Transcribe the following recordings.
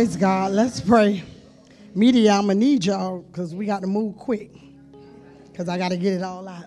Praise God. Let's pray. Media, I'm going to need y'all because we got to move quick because I got to get it all out.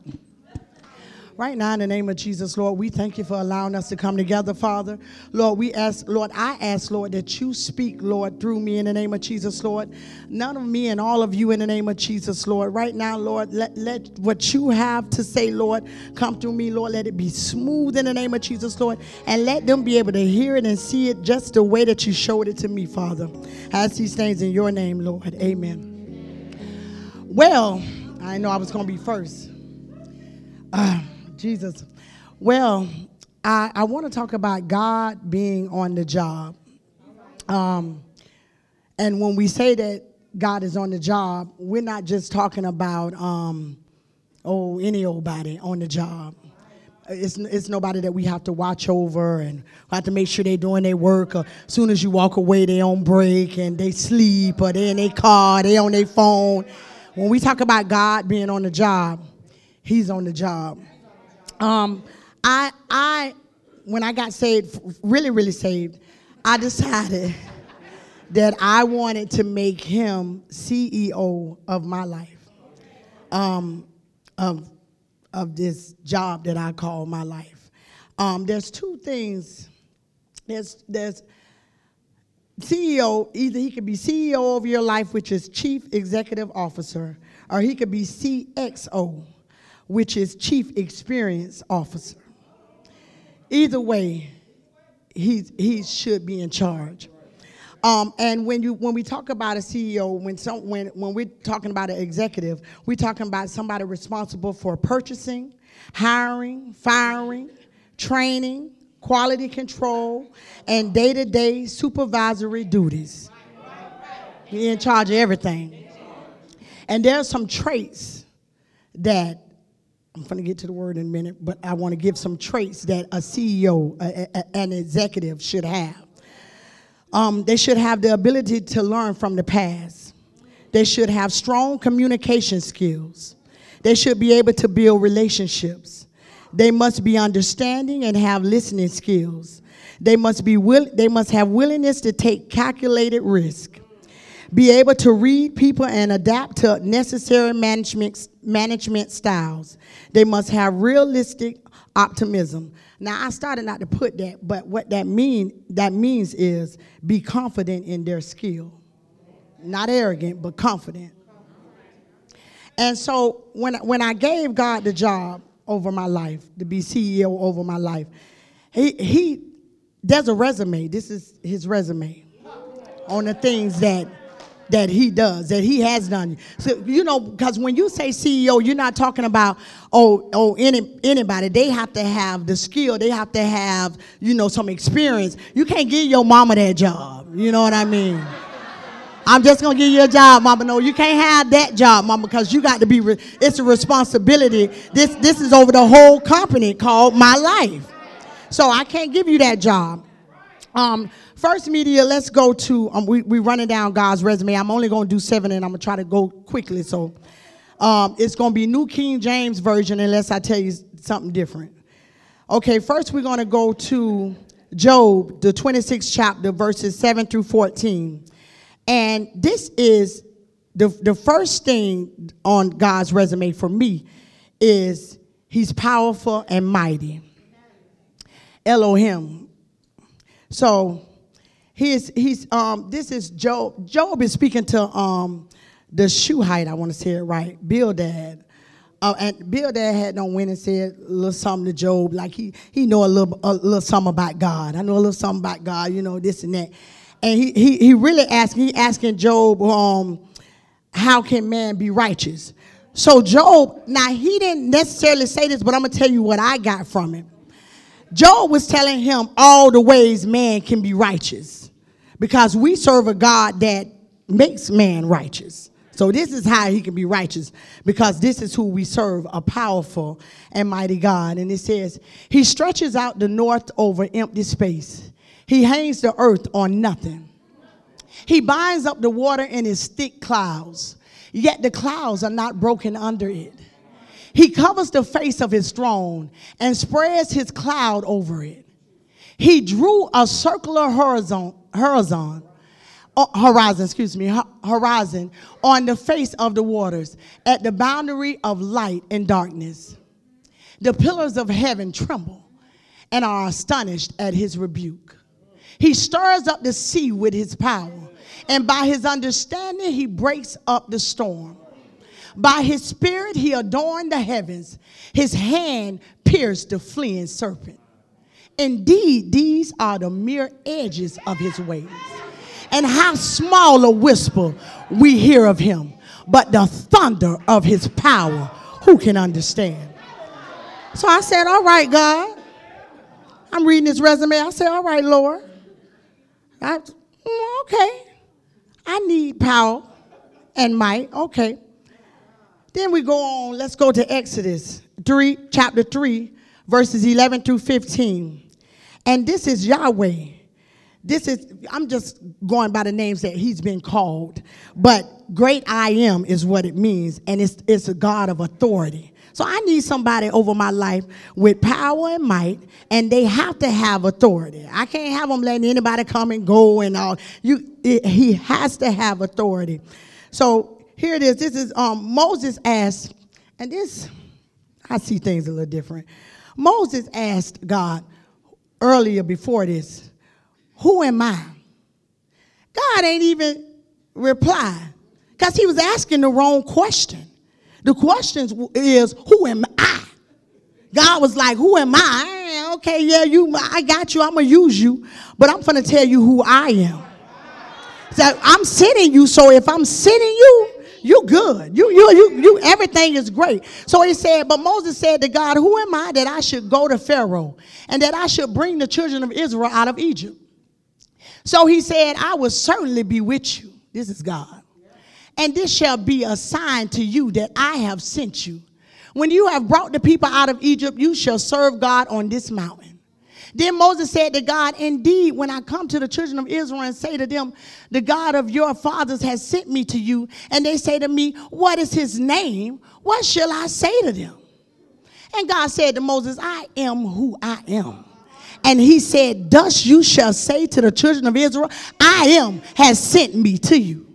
Right now, in the name of Jesus, Lord, we thank you for allowing us to come together, Father. Lord, we ask, Lord, I ask, Lord, that you speak, Lord, through me in the name of Jesus, Lord. None of me and all of you in the name of Jesus, Lord. Right now, Lord, let, let what you have to say, Lord, come through me, Lord. Let it be smooth in the name of Jesus, Lord. And let them be able to hear it and see it just the way that you showed it to me, Father. As these things in your name, Lord. Amen. Well, I know I was going to be first. Uh, Jesus. Well, I, I want to talk about God being on the job. Um, and when we say that God is on the job, we're not just talking about, um, oh, any old body on the job. It's, it's nobody that we have to watch over and have to make sure they're doing their work. Or as soon as you walk away, they on break and they sleep or they in their car, they on their phone. When we talk about God being on the job, He's on the job. Um, I, I, when I got saved, really, really saved, I decided that I wanted to make him CEO of my life, um, of, of this job that I call my life. Um, there's two things. There's, there's CEO, either he could be CEO of your life, which is Chief Executive Officer, or he could be CXO, which is Chief Experience Officer. Either way, he, he should be in charge. Um, and when you when we talk about a CEO, when some when when we're talking about an executive, we're talking about somebody responsible for purchasing, hiring, firing, training, quality control, and day-to-day supervisory duties. He's in charge of everything. And there are some traits that I'm going to get to the word in a minute, but I want to give some traits that a CEO, a, a, an executive should have. Um, they should have the ability to learn from the past. They should have strong communication skills. They should be able to build relationships. They must be understanding and have listening skills. They must be will, they must have willingness to take calculated risk be able to read people and adapt to necessary management, management styles. They must have realistic optimism. Now I started not to put that, but what that mean that means is be confident in their skill. Not arrogant, but confident. And so when when I gave God the job over my life, to be CEO over my life, he he there's a resume. This is his resume on the things that that he does, that he has done. So, you know, because when you say CEO, you're not talking about, oh, oh, any, anybody. They have to have the skill. They have to have, you know, some experience. You can't give your mama that job. You know what I mean? I'm just gonna give you a job, mama. No, you can't have that job, mama, because you got to be. Re- it's a responsibility. This this is over the whole company called my life, so I can't give you that job. Um, First media, let's go to, um, we, we running down God's resume. I'm only going to do seven and I'm going to try to go quickly. So um, it's going to be New King James Version unless I tell you something different. Okay, first we're going to go to Job, the 26th chapter, verses 7 through 14. And this is the, the first thing on God's resume for me is he's powerful and mighty. Elohim. So he's he's um this is Job. Job is speaking to um the Shuhite, I want to say it right, Bildad. Uh, and Bildad had no win and said a little something to Job, like he he know a little a little something about God. I know a little something about God, you know this and that. And he he he really asking he asking Job, um, how can man be righteous? So Job, now he didn't necessarily say this, but I'm gonna tell you what I got from him. Job was telling him all the ways man can be righteous because we serve a God that makes man righteous. So this is how he can be righteous because this is who we serve, a powerful and mighty God. And it says, he stretches out the north over empty space. He hangs the earth on nothing. He binds up the water in his thick clouds, yet the clouds are not broken under it. He covers the face of his throne and spreads his cloud over it. He drew a circular horizon, horizon uh, horizon, excuse me, horizon on the face of the waters at the boundary of light and darkness. The pillars of heaven tremble and are astonished at his rebuke. He stirs up the sea with his power, and by his understanding, he breaks up the storm. By his spirit, he adorned the heavens. His hand pierced the fleeing serpent. Indeed, these are the mere edges of his ways. And how small a whisper we hear of him, but the thunder of his power, who can understand? So I said, All right, God. I'm reading his resume. I said, All right, Lord. I, mm, okay. I need power and might. Okay. Then we go on. Let's go to Exodus 3, chapter 3, verses 11 through 15. And this is Yahweh. This is, I'm just going by the names that he's been called. But great I am is what it means. And it's, it's a God of authority. So I need somebody over my life with power and might, and they have to have authority. I can't have them letting anybody come and go and all. You, it, he has to have authority. So here it is. This is um, Moses asked, and this I see things a little different. Moses asked God earlier before this, "Who am I?" God ain't even reply because he was asking the wrong question. The question is, who am I? God was like, who am I? Okay, yeah, you, I got you. I'm gonna use you, but I'm gonna tell you who I am. So I'm sending you. So if I'm sending you, you good. You, you, you, you, everything is great. So he said, but Moses said to God, who am I that I should go to Pharaoh and that I should bring the children of Israel out of Egypt? So he said, I will certainly be with you. This is God. And this shall be a sign to you that I have sent you. When you have brought the people out of Egypt, you shall serve God on this mountain. Then Moses said to God, Indeed, when I come to the children of Israel and say to them, The God of your fathers has sent me to you, and they say to me, What is his name? What shall I say to them? And God said to Moses, I am who I am. And he said, Thus you shall say to the children of Israel, I am has sent me to you.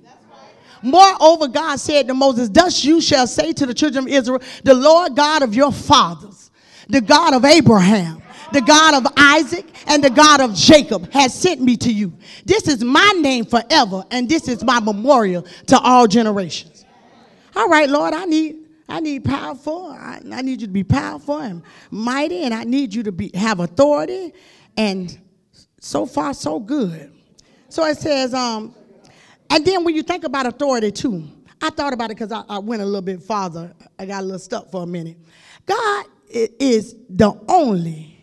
Moreover, God said to Moses, Thus you shall say to the children of Israel, The Lord God of your fathers, the God of Abraham, the God of Isaac, and the God of Jacob has sent me to you. This is my name forever, and this is my memorial to all generations. All right, Lord, I need I need powerful. I, I need you to be powerful and mighty, and I need you to be have authority. And so far, so good. So it says, um, and then when you think about authority too, I thought about it because I, I, went a little bit farther. I got a little stuck for a minute. God is the only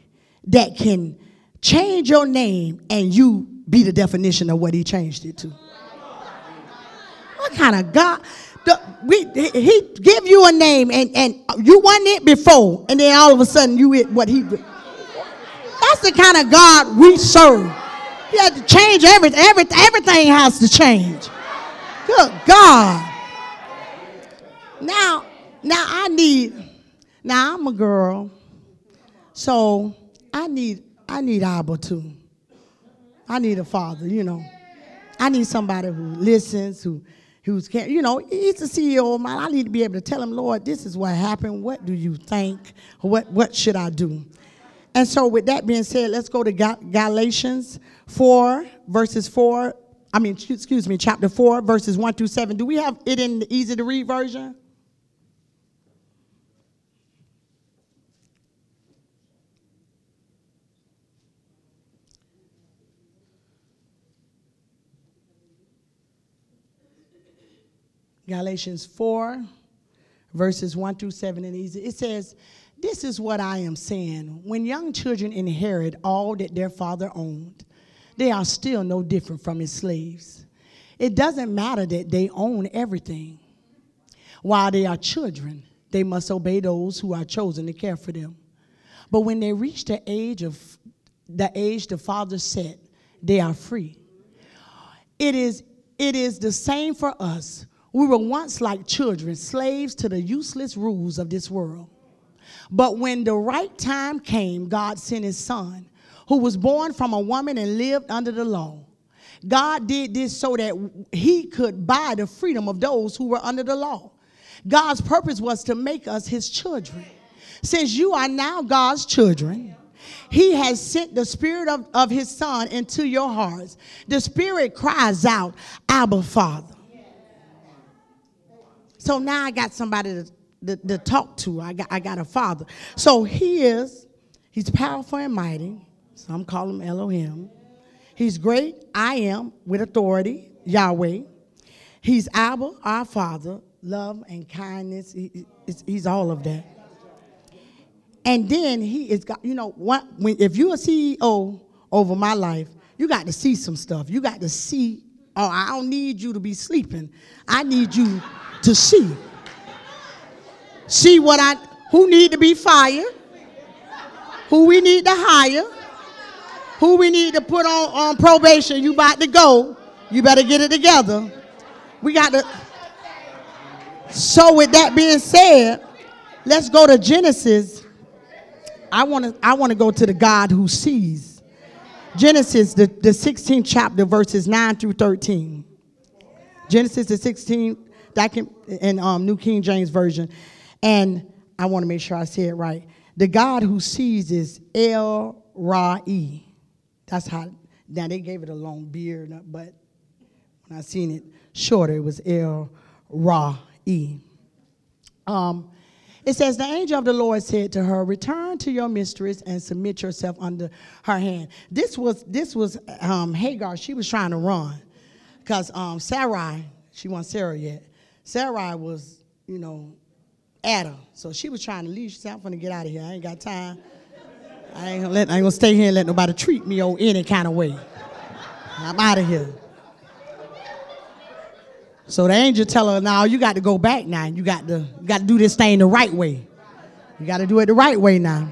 that can change your name and you be the definition of what he changed it to. What kind of God? The, we, he give you a name and, and you wasn't it before, and then all of a sudden you it what he. That's the kind of God we serve. You have to change everything. Everything, everything has to change. Good God. Now, now I need, now I'm a girl, so I need, I need Abba too. I need a father, you know. I need somebody who listens, who who's can you know, he's the CEO of mine. I need to be able to tell him, Lord, this is what happened. What do you think? What what should I do? And so, with that being said, let's go to Galatians 4, verses 4. I mean, excuse me, chapter 4, verses 1 through 7. Do we have it in the easy to read version? Galatians 4, verses 1 through 7 and easy. It says, This is what I am saying. When young children inherit all that their father owned, they are still no different from his slaves. It doesn't matter that they own everything. While they are children, they must obey those who are chosen to care for them. But when they reach the age of the age the father set, they are free. It is, it is the same for us. We were once like children, slaves to the useless rules of this world. But when the right time came, God sent his son who was born from a woman and lived under the law. God did this so that he could buy the freedom of those who were under the law. God's purpose was to make us his children. Since you are now God's children, he has sent the spirit of, of his son into your hearts. The spirit cries out, Abba, Father. So now I got somebody to, to, to talk to. I got, I got a father. So he is, he's powerful and mighty. Some call him Elohim. He's great, I am, with authority, Yahweh. He's Abba, our Father, love and kindness. He, he's all of that. And then he is you know, when, if you're a CEO over my life, you got to see some stuff. You got to see, oh, I don't need you to be sleeping. I need you to see. See what I, who need to be fired, who we need to hire, who we need to put on, on probation. You about to go. You better get it together. We got to. So with that being said, let's go to Genesis. I want to I want to go to the God who sees. Genesis, the, the 16th chapter, verses 9 through 13. Genesis, the 16th, that can, in um, New King James Version. And I want to make sure I say it right. The God who sees is El Ra'i. That's how, now they gave it a long beard, but when I seen it shorter, it was El Ra'i. Um, it says, The angel of the Lord said to her, Return to your mistress and submit yourself under her hand. This was, this was um, Hagar. She was trying to run because um, Sarai, she wasn't Sarah yet. Sarai was, you know, Adam. So she was trying to leave. She said, I'm going to get out of here. I ain't got time. I ain't ain't gonna stay here and let nobody treat me or any kind of way. I'm out of here. So the angel tell her, now you got to go back now. You got to, you got to do this thing the right way. You got to do it the right way now.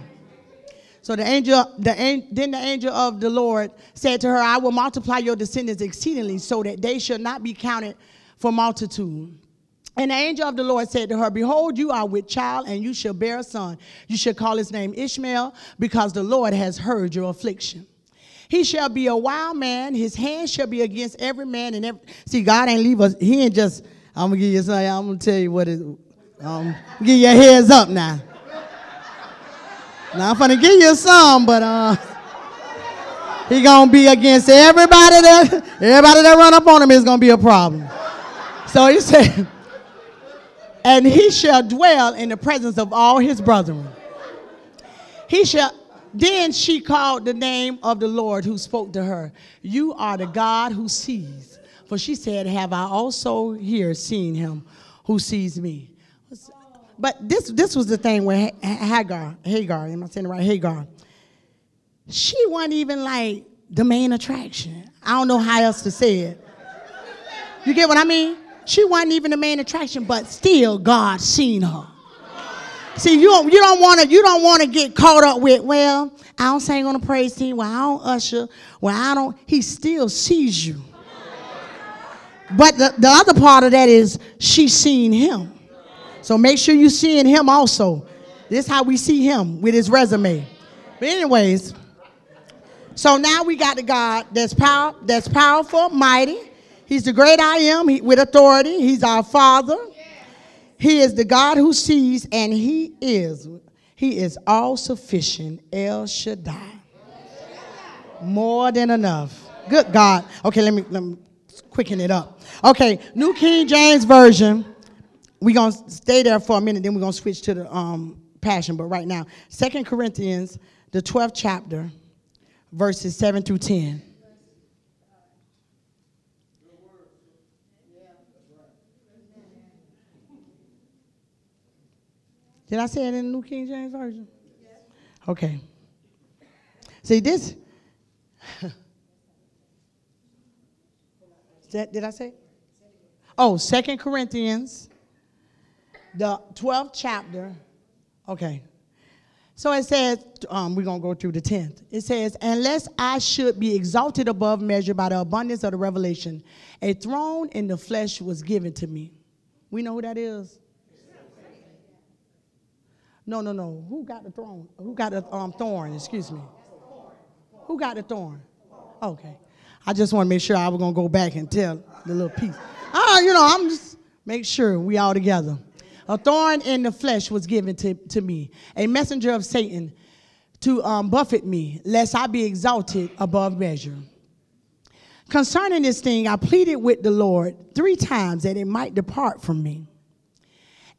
So the angel, the, then the angel of the Lord said to her, I will multiply your descendants exceedingly so that they shall not be counted for multitude. And the angel of the Lord said to her, Behold, you are with child, and you shall bear a son. You shall call his name Ishmael, because the Lord has heard your affliction. He shall be a wild man. His hand shall be against every man. And every, see, God ain't leave us. He ain't just. I'm gonna give you something. I'm gonna tell you what is. Um, give your heads up now. Now I'm gonna give you some, but uh, he gonna be against everybody that everybody that run up on him is gonna be a problem. So he said, and he shall dwell in the presence of all his brethren. He shall then she called the name of the Lord who spoke to her. You are the God who sees. For she said, Have I also here seen him who sees me? But this, this was the thing where Hagar, Hagar, am I saying it right? Hagar. She wasn't even like the main attraction. I don't know how else to say it. You get what I mean? She wasn't even the main attraction, but still God seen her. See, you don't, you don't want to you don't want to get caught up with, well, I don't sing on the praise team, well, I don't usher, well, I don't. He still sees you. But the, the other part of that is she's seeing him. So make sure you're seeing him also. This is how we see him with his resume. But anyways, so now we got the God that's power, that's powerful, mighty. He's the great I am he, with authority. He's our Father. He is the God who sees, and He is. He is all sufficient. El Shaddai. More than enough. Good God. Okay, let me, let me quicken it up. Okay, New King James Version. We're to stay there for a minute, then we're to switch to the um, Passion. But right now, Second Corinthians, the 12th chapter, verses 7 through 10. Did I say it in the New King James Version? Yes. Okay. See, this. that, did I say? Oh, Second Corinthians, the 12th chapter. Okay. So it says, um, we're going to go through the 10th. It says, Unless I should be exalted above measure by the abundance of the revelation, a throne in the flesh was given to me. We know who that is? No, no, no. Who got the throne? Who got the um, thorn? Excuse me. Who got the thorn? Okay. I just want to make sure I was going to go back and tell the little piece. Ah, you know, I'm just make sure we all together. A thorn in the flesh was given to, to me, a messenger of Satan to um, buffet me, lest I be exalted above measure. Concerning this thing, I pleaded with the Lord three times that it might depart from me.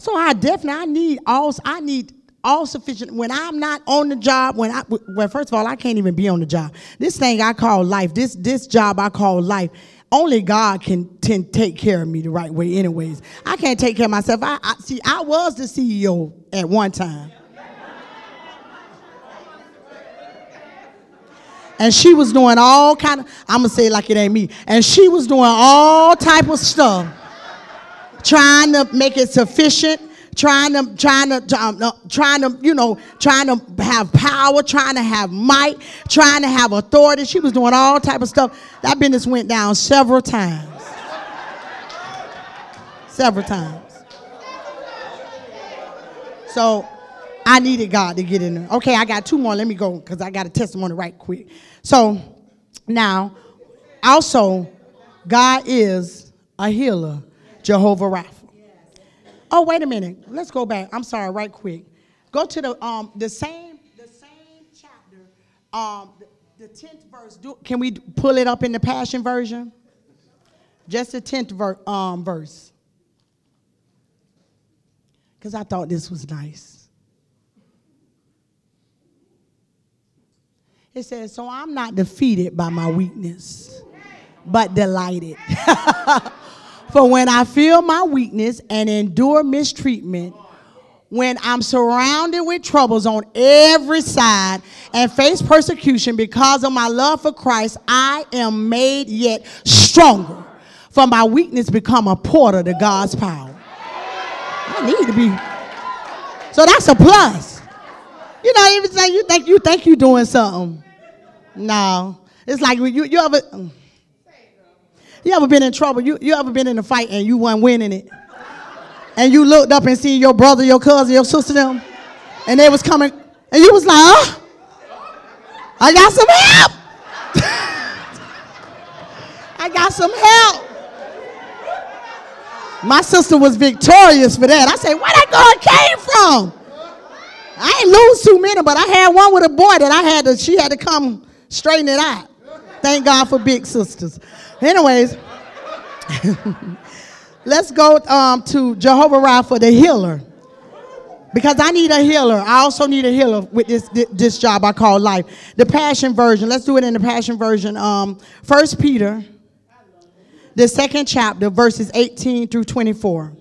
So I definitely I need all I need all sufficient when I'm not on the job. When I well, first of all, I can't even be on the job. This thing I call life. This this job I call life. Only God can, can take care of me the right way. Anyways, I can't take care of myself. I, I see. I was the CEO at one time. and she was doing all kind of i'm gonna say like it ain't me and she was doing all type of stuff trying to make it sufficient, trying to trying to um, uh, trying to you know trying to have power, trying to have might, trying to have authority. She was doing all type of stuff. That business went down several times. several times. So I needed God to get in there. Okay, I got two more. Let me go because I got a testimony right quick. So now, also, God is a healer. Jehovah Rapha. Oh, wait a minute. Let's go back. I'm sorry, right quick. Go to the um the same the same chapter, um the, the tenth verse. Do, can we pull it up in the Passion version? Just the tenth ver, um, verse. Because I thought this was nice. It says, So I'm not defeated by my weakness, but delighted. For when I feel my weakness and endure mistreatment, when I'm surrounded with troubles on every side and face persecution because of my love for Christ, I am made yet stronger. For my weakness become a porter to God's power. I need to be. So that's a plus. You know, even say you think you think you're doing something. No. It's like you you ever you ever been in trouble? You, you ever been in a fight and you weren't winning it? And you looked up and seen your brother, your cousin, your sister, them, and they was coming, and you was like, I got some help. I got some help. My sister was victorious for that. I said, where that girl came from? I ain't lose too many, but I had one with a boy that I had to, she had to come straighten it out. Thank God for big sisters. Anyways, let's go um, to Jehovah Rapha, the healer. Because I need a healer. I also need a healer with this, this job I call life. The Passion Version. Let's do it in the Passion Version. Um, First Peter, the second chapter, verses 18 through 24.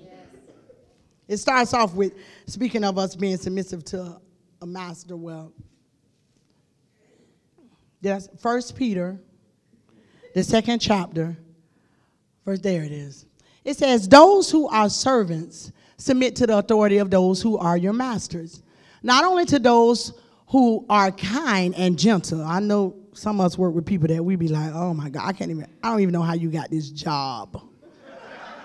It starts off with speaking of us being submissive to a master. Well, that's First Peter the second chapter, verse there it is. It says, Those who are servants submit to the authority of those who are your masters, not only to those who are kind and gentle. I know some of us work with people that we be like, oh my God, I can't even, I don't even know how you got this job.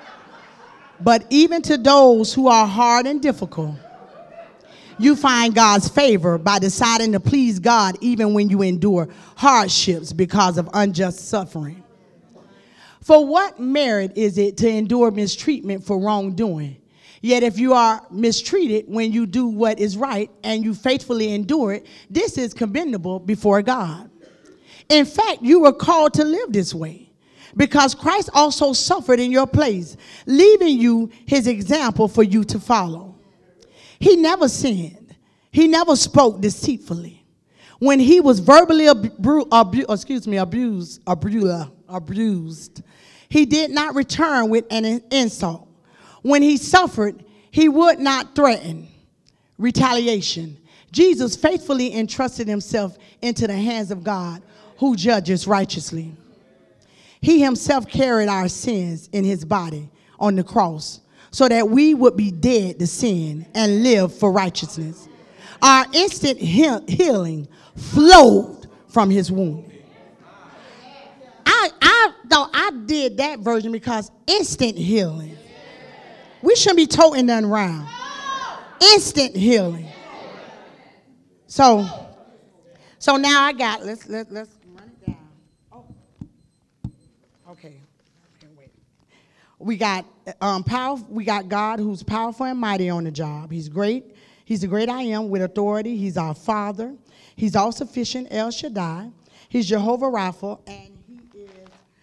but even to those who are hard and difficult, you find God's favor by deciding to please God even when you endure hardships because of unjust suffering. For what merit is it to endure mistreatment for wrongdoing? Yet if you are mistreated when you do what is right and you faithfully endure it, this is commendable before God. In fact, you were called to live this way because Christ also suffered in your place, leaving you his example for you to follow. He never sinned. He never spoke deceitfully. When he was verbally abu- abu- excuse me, abused, abused, he did not return with an insult. When he suffered, he would not threaten retaliation. Jesus faithfully entrusted himself into the hands of God who judges righteously. He himself carried our sins in his body on the cross so that we would be dead to sin and live for righteousness. Our instant he- healing flowed from his wound. I, I thought I did that version because instant healing. We shouldn't be toting nothing around. Instant healing. So, so now I got let's let, let's run it down. Oh. Okay. Okay, wait. We got um power, we got God who's powerful and mighty on the job. He's great. He's the great I am with authority. He's our father. He's all sufficient, El Shaddai. He's Jehovah Rapha, and he is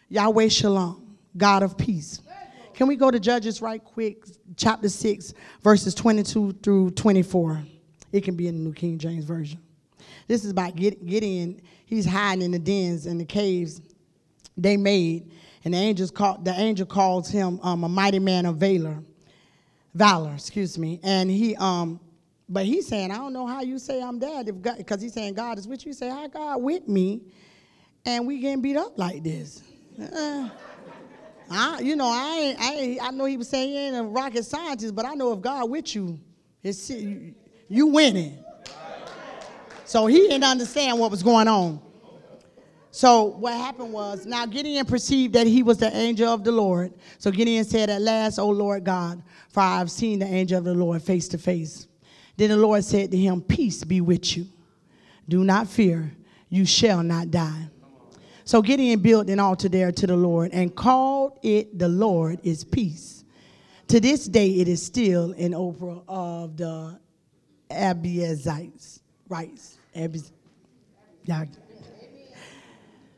Yahweh Shalom, God of peace. Can we go to Judges right quick, chapter 6, verses 22 through 24? It can be in the New King James Version. This is about Gideon. He's hiding in the dens and the caves they made, and the angels called, the angel calls him um, a mighty man of valor, valor, excuse me. And he, um, but he's saying, I don't know how you say I'm dead, because he's saying God is with you. Say, how God with me, and we getting beat up like this. Uh, I, you know, I, ain't, I, ain't, I know he was saying he ain't a rocket scientist, but I know if God with you, it's you, you winning. So he didn't understand what was going on. So what happened was, now Gideon perceived that he was the angel of the Lord. So Gideon said, At last, O Lord God, for I have seen the angel of the Lord face to face. Then the Lord said to him, Peace be with you. Do not fear, you shall not die. So Gideon built an altar there to the Lord and called it the Lord is peace. To this day, it is still an Ophrah of the Abiezrites. Rights. Abiez.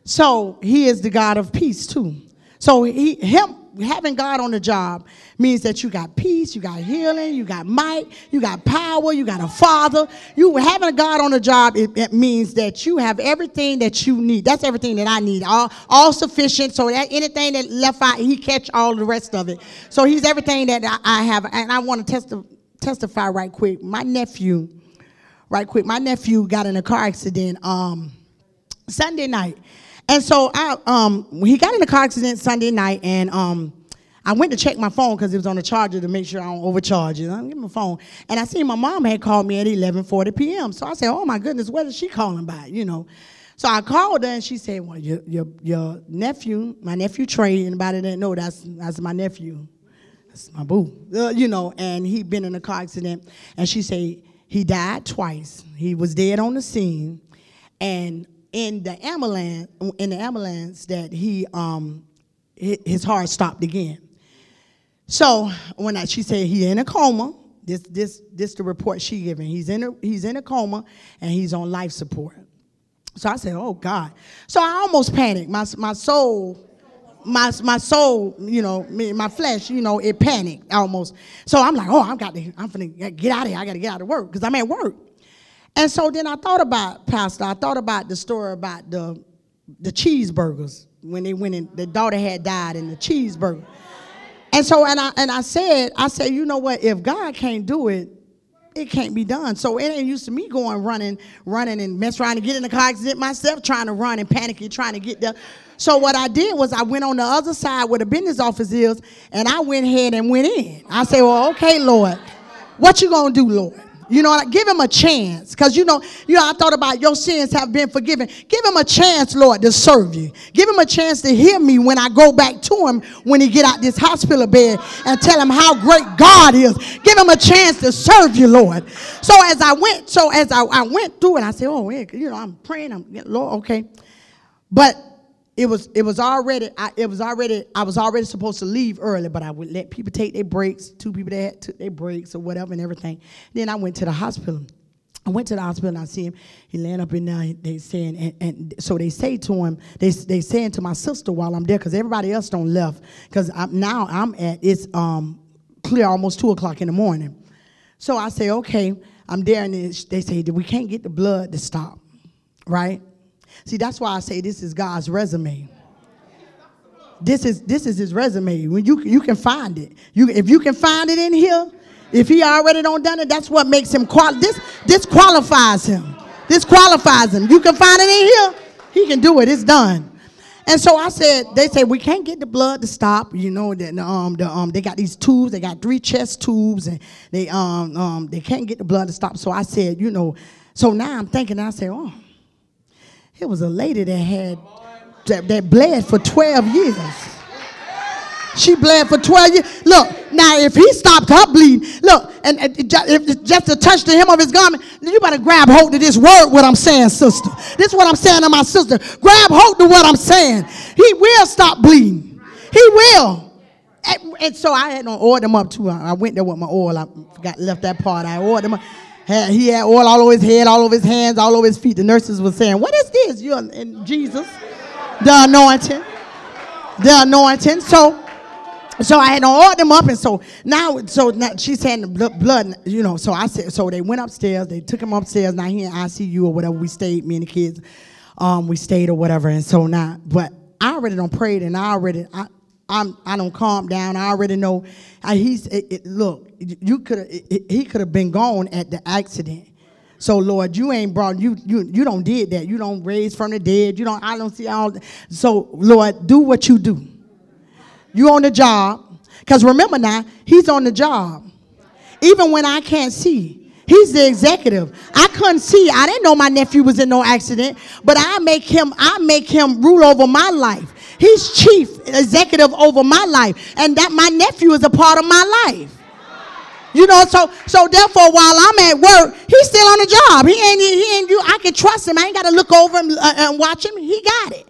So he is the God of peace too. So he, him having God on the job means that you got peace, you got healing, you got might, you got power, you got a father. You having a God on the job, it, it, means that you have everything that you need. That's everything that I need. All, all sufficient. So that anything that left out, he catch all the rest of it. So he's everything that I, I have. And I want to testi- testify right quick. My nephew, right quick, my nephew got in a car accident um, Sunday night. And so I, um, he got in a car accident Sunday night, and um, I went to check my phone because it was on the charger to make sure I don't overcharge it. I give my phone, and I seen my mom had called me at 11:40 p.m. So I said, "Oh my goodness, what is she calling by?" You know. So I called her, and she said, "Well, your your, your nephew, my nephew Trey. Anybody that know that's that's my nephew. That's my boo. Uh, you know, and he been in a car accident, and she said he died twice. He was dead on the scene, and in the ambulance in the ambulance that he um his heart stopped again. So when I, she said he in a coma, this this this the report she giving. He's in a he's in a coma and he's on life support. So I said, "Oh God!" So I almost panicked. My my soul, my my soul, you know, my flesh, you know, it panicked almost. So I'm like, "Oh, I've got to, I'm gonna get out of here. I got to get out of work because I'm at work." And so then I thought about, Pastor, I thought about the story about the, the cheeseburgers when they went in, the daughter had died in the cheeseburger. And so, and I, and I said, I said, you know what, if God can't do it, it can't be done. So it ain't used to me going running, running and mess around and get in the car accident myself, trying to run and panicking, trying to get there. So what I did was I went on the other side where the business office is, and I went ahead and went in. I said, well, okay, Lord, what you gonna do, Lord? You know, give him a chance. Because you know, you know, I thought about your sins have been forgiven. Give him a chance, Lord, to serve you. Give him a chance to hear me when I go back to him when he get out this hospital bed and tell him how great God is. Give him a chance to serve you, Lord. So as I went, so as I, I went through it, I said, Oh, you know, I'm praying, I'm Lord, okay. But it was it was already I, it was already I was already supposed to leave early, but I would let people take their breaks. Two people that took their breaks or whatever and everything. Then I went to the hospital. I went to the hospital and I see him. He laying up in there. They saying and, and so they say to him. They they saying to my sister while I'm there because everybody else don't left because now I'm at it's um clear almost two o'clock in the morning. So I say okay, I'm there and they say we can't get the blood to stop, right? See, that's why I say this is God's resume. This is this is his resume. When you you can find it. You if you can find it in here, if he already don't done it, that's what makes him qual this this qualifies him. This qualifies him. You can find it in here, he can do it. It's done. And so I said, they said we can't get the blood to stop. You know that um the um they got these tubes. They got three chest tubes, and they um um they can't get the blood to stop. So I said, you know, so now I'm thinking. I said, oh, it was a lady that had that, that bled for 12 years. She bled for 12 years. Look, now if he stopped her bleeding, look, and, and just, just to touch the hem of his garment, you better grab hold of this word, what I'm saying, sister. This is what I'm saying to my sister. Grab hold of what I'm saying. He will stop bleeding. He will. And, and so I had to oil him up too. Uh, I went there with my oil. I forgot left that part. I ordered him up. Had, he had oil all over his head, all over his hands, all over his feet. The nurses were saying, What is this? You're in Jesus. The anointing. The anointing. So so I had to order them up, and so now, so now she's saying the blood, you know. So I said, so they went upstairs. They took him upstairs. Now he in ICU or whatever. We stayed, me and the kids, um, we stayed or whatever. And so now, but I already don't prayed, and I already, I, I'm, I don't calm down. I already know. I, he's it, it, look. You could he could have been gone at the accident. So Lord, you ain't brought you you you don't did that. You don't raise from the dead. You don't. I don't see all. So Lord, do what you do. You on the job. Because remember now, he's on the job. Even when I can't see. He's the executive. I couldn't see. I didn't know my nephew was in no accident, but I make him I make him rule over my life. He's chief executive over my life, and that my nephew is a part of my life. You know, so so therefore, while I'm at work, he's still on the job. He ain't he ain't you. I can trust him. I ain't got to look over him uh, and watch him. He got it.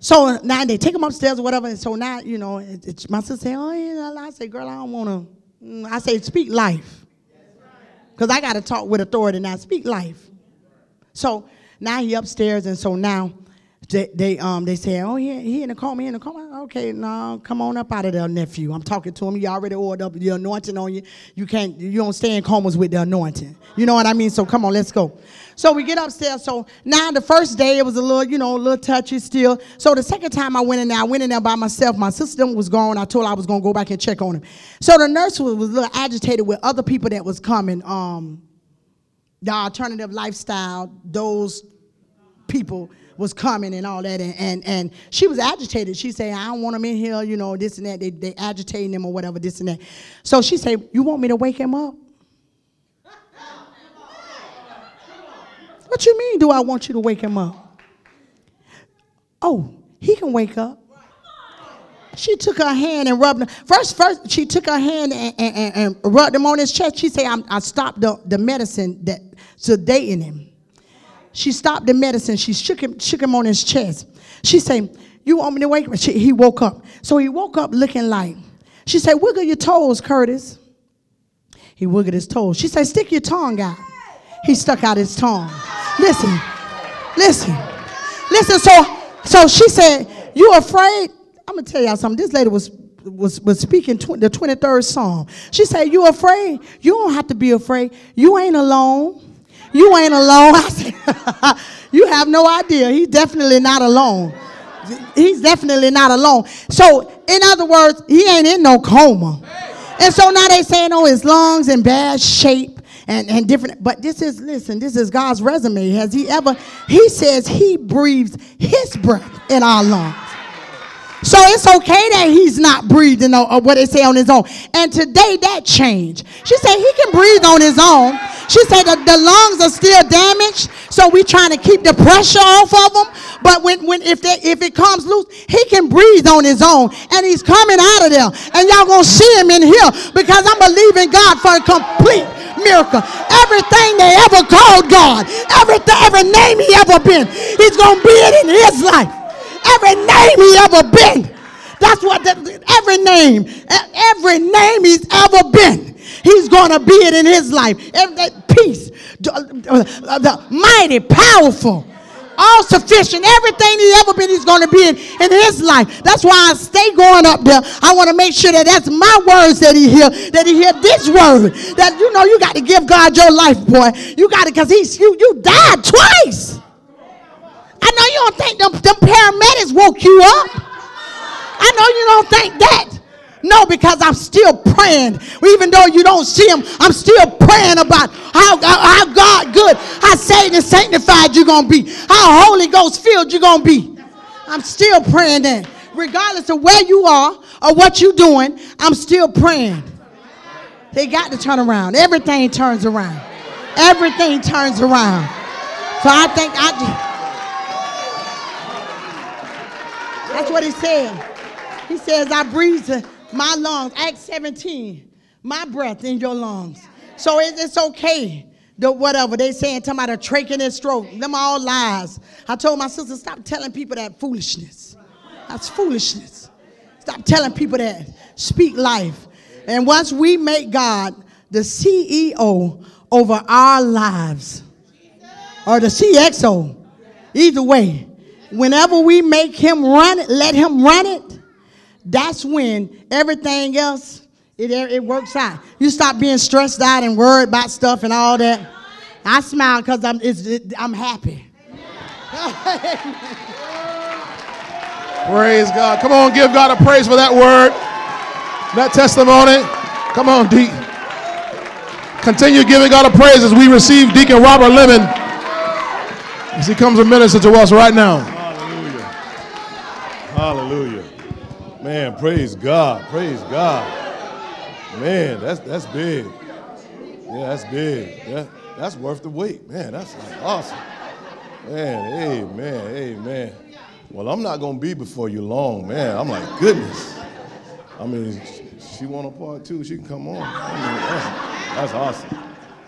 So now they take him upstairs or whatever. And so now, you know, it, my sister say, oh, yeah. I say, girl, I don't want to. Mm, I say, speak life. Because I got to talk with authority now. Speak life. So now he upstairs. And so now they, they, um, they say, oh, yeah, he in the coma, he in the coma. Okay, no, come on up out of there, nephew. I'm talking to him. You already ordered up the anointing on you. You can't, you don't stay in comas with the anointing. You know what I mean? So come on, let's go. So we get upstairs. So now the first day it was a little, you know, a little touchy still. So the second time I went in there, I went in there by myself. My sister was gone. I told her I was gonna go back and check on him. So the nurse was, was a little agitated with other people that was coming. Um, the alternative lifestyle, those people was coming and all that. And, and, and she was agitated. She said, I don't want him in here, you know, this and that. They, they agitating him or whatever, this and that. So she said, You want me to wake him up? What you mean, do I want you to wake him up? Oh, he can wake up. She took her hand and rubbed him. First, first she took her hand and, and, and rubbed him on his chest. She said, I, stopped the, the medicine that sedating him. She stopped the medicine. She shook him, shook him on his chest. She said, You want me to wake? She, he woke up. So he woke up looking like, she said, Wiggle your toes, Curtis. He wiggled his toes. She said, Stick your tongue out. He stuck out his tongue. Listen, listen, listen. So, so she said, "You afraid?" I'm gonna tell y'all something. This lady was was was speaking tw- the 23rd Psalm. She said, "You afraid? You don't have to be afraid. You ain't alone. You ain't alone." Said, "You have no idea. He's definitely not alone. He's definitely not alone." So, in other words, he ain't in no coma. And so now they saying, "Oh, his lungs in bad shape." and, and different. But this is, listen, this is God's resume. Has He ever, He says He breathes His breath in our lungs. So it's okay that he's not breathing or, or, what they say on his own. And today that changed. She said he can breathe on his own. She said the, the lungs are still damaged, so we're trying to keep the pressure off of them. But when, when if they, if it comes loose, he can breathe on his own, and he's coming out of there. And y'all gonna see him in here because I'm believing God for a complete miracle. Everything they ever called God, everything, every name he ever been, he's gonna be it in his life. Every name he ever been. That's what the, every name, every name he's ever been. He's gonna be it in his life. Every, peace, the, uh, the mighty, powerful all sufficient. Everything he ever been, he's to be in, in his life. That's why I stay going up there. I want to make sure that that's my words that he hear, that he hear this word. That you know you got to give God your life, boy. You got to, because he's you you died twice. I know you don't think them, them paramedics woke you up. I know you don't think that. No, because I'm still praying. Even though you don't see him, I'm still praying about how, how God good, how saved and sanctified you're going to be, how Holy Ghost filled you're going to be. I'm still praying that. Regardless of where you are or what you're doing, I'm still praying. They got to turn around. Everything turns around. Everything turns around. So I think I. That's what he said. He says, I breathe my lungs. Acts 17, my breath in your lungs. So it's okay the whatever they saying, talking about a trach and stroke. Them all lies. I told my sister, stop telling people that foolishness. That's foolishness. Stop telling people that. Speak life. And once we make God the CEO over our lives, or the CXO, either way, whenever we make him run it, let him run it, that's when everything else it, it works out. You stop being stressed out and worried about stuff and all that. I smile because I'm, it, I'm happy. praise God. Come on, give God a praise for that word, that testimony. Come on, Deacon. Continue giving God a praise as we receive Deacon Robert Lemon as he comes to minister to us right now. Hallelujah. Man, praise God. Praise God. Man, that's that's big. Yeah, that's big. Yeah, that's worth the wait. Man, that's like awesome. Man, amen, amen. Well, I'm not gonna be before you long, man. I'm like, goodness. I mean, she want a part two, she can come on. I mean, that's, that's awesome.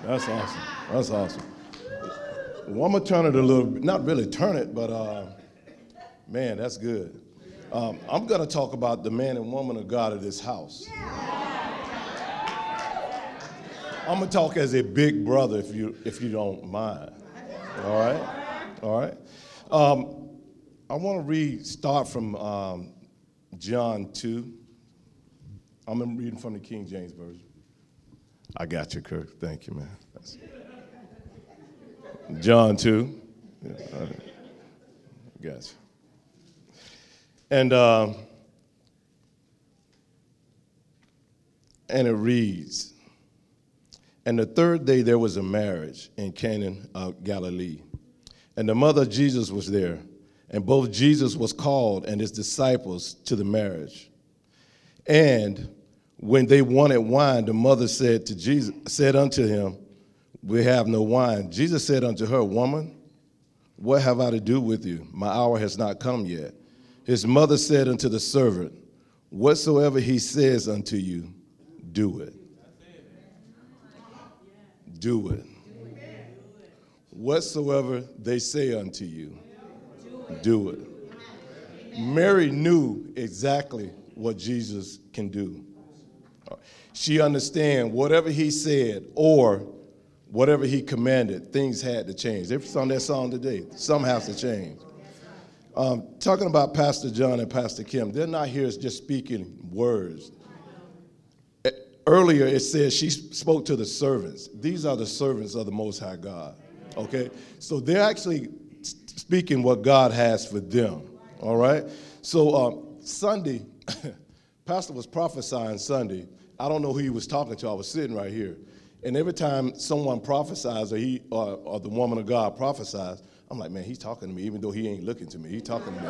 That's awesome. That's awesome. Well, I'm gonna turn it a little not really turn it, but uh, man, that's good. Um, I'm gonna talk about the man and woman of God of this house. I'm gonna talk as a big brother if you if you don't mind. All right, all right. Um, I want to read start from um, John two. I'm reading from the King James version. I got you, Kirk. Thank you, man. That's... John two. Yeah, got you. And uh, and it reads. And the third day there was a marriage in Cana of Galilee. And the mother of Jesus was there. And both Jesus was called and his disciples to the marriage. And when they wanted wine, the mother said to Jesus, said unto him, We have no wine. Jesus said unto her, Woman, what have I to do with you? My hour has not come yet. His mother said unto the servant, Whatsoever he says unto you, do it do it. Whatsoever they say unto you, do it. Mary knew exactly what Jesus can do. She understand whatever he said or whatever he commanded, things had to change. They sung that song today. Some has to change. Um, talking about Pastor John and Pastor Kim, they're not here just speaking words earlier it says she spoke to the servants. These are the servants of the Most High God. Okay? So they're actually speaking what God has for them. All right? So um, Sunday, Pastor was prophesying Sunday. I don't know who he was talking to. I was sitting right here. And every time someone prophesies or he or, or the woman of God prophesies, I'm like, man, he's talking to me, even though he ain't looking to me. He's talking to me.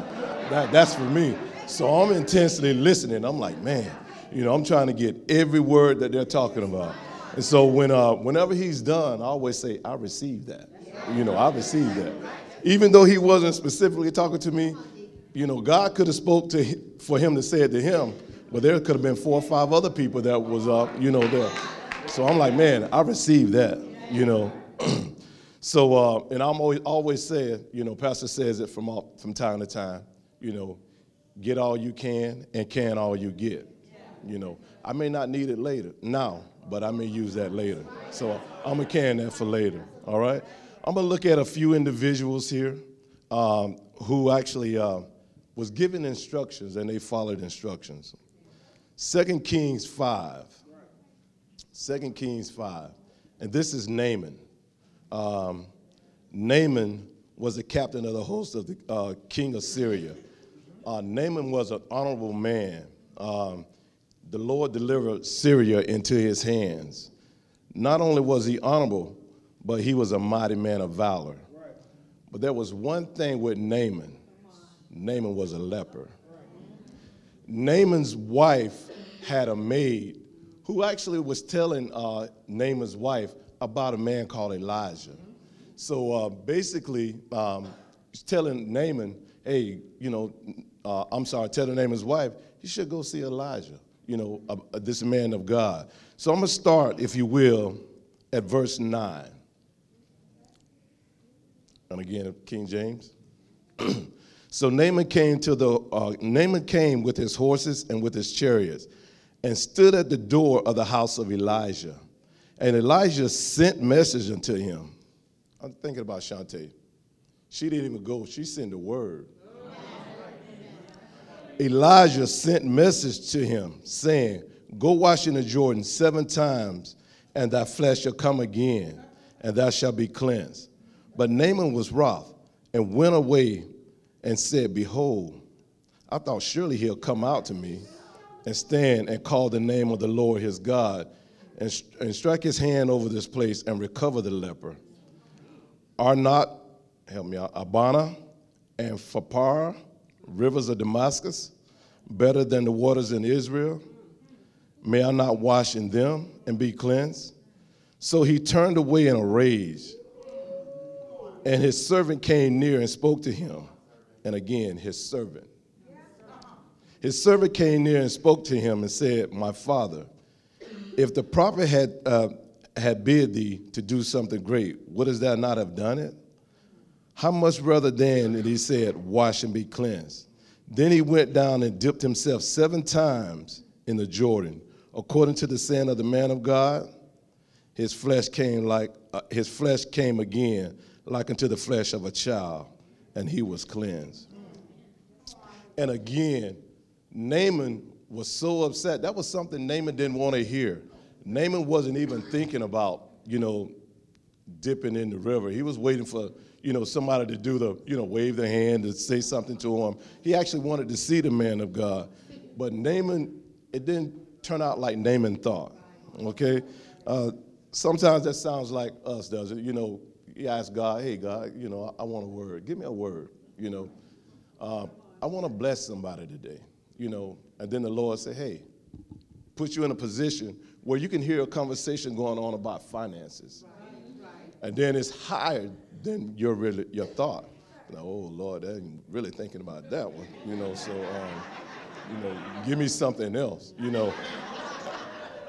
That, that's for me. So I'm intensely listening. I'm like, man, you know, I'm trying to get every word that they're talking about. And so when, uh, whenever he's done, I always say, I received that. You know, I received that. Even though he wasn't specifically talking to me, you know, God could have spoke to for him to say it to him, but there could have been four or five other people that was, uh, you know, there. So I'm like, man, I received that, you know. so, uh, and I'm always, always saying, you know, Pastor says it from, all, from time to time, you know, get all you can and can all you get. You know, I may not need it later now, but I may use that later. So I'm gonna can that for later. All right. I'm gonna look at a few individuals here um, who actually uh, was given instructions and they followed instructions. Second Kings five. Second Kings five, and this is Naaman. Um, Naaman was the captain of the host of the uh, king of Syria. Uh, Naaman was an honorable man. Um, the Lord delivered Syria into his hands. Not only was he honorable, but he was a mighty man of valor. But there was one thing with Naaman Naaman was a leper. Naaman's wife had a maid who actually was telling uh, Naaman's wife about a man called Elijah. So uh, basically, um, he's telling Naaman, hey, you know, uh, I'm sorry, telling Naaman's wife, you should go see Elijah, you know, uh, uh, this man of God. So I'm going to start, if you will, at verse 9. And again, King James. so Naaman came to the uh, Naaman came with his horses and with his chariots, and stood at the door of the house of Elijah. And Elijah sent message unto him. I'm thinking about Shantae. She didn't even go, she sent a word. Elijah sent message to him, saying, Go wash in the Jordan seven times, and thy flesh shall come again, and thou shalt be cleansed. But Naaman was wroth, and went away and said, Behold, I thought surely he'll come out to me and stand and call the name of the Lord his God, and, and strike his hand over this place and recover the leper. Are not, help me out, Abana and Pharpar, rivers of Damascus, better than the waters in Israel? May I not wash in them and be cleansed? So he turned away in a rage. And his servant came near and spoke to him. And again, his servant. His servant came near and spoke to him and said, My father, if the prophet had, uh, had bid thee to do something great, wouldst thou not have done it? How much rather then that he said, Wash and be cleansed? Then he went down and dipped himself seven times in the Jordan, according to the saying of the man of God. His flesh came like uh, his flesh came again, like unto the flesh of a child, and he was cleansed. And again, Naaman was so upset. That was something Naaman didn't want to hear. Naaman wasn't even thinking about, you know, dipping in the river. He was waiting for, you know, somebody to do the, you know, wave their hand to say something to him. He actually wanted to see the man of God. But Naaman, it didn't turn out like Naaman thought. Okay? Uh, sometimes that sounds like us, does it? You know, you ask God, hey, God, you know, I, I want a word. Give me a word, you know. Uh, I want to bless somebody today, you know. And then the Lord said, hey, put you in a position where you can hear a conversation going on about finances. And then it's higher than your, really, your thought. Now, oh, Lord, I'm really thinking about that one, you know, so, um, you know, give me something else, you know.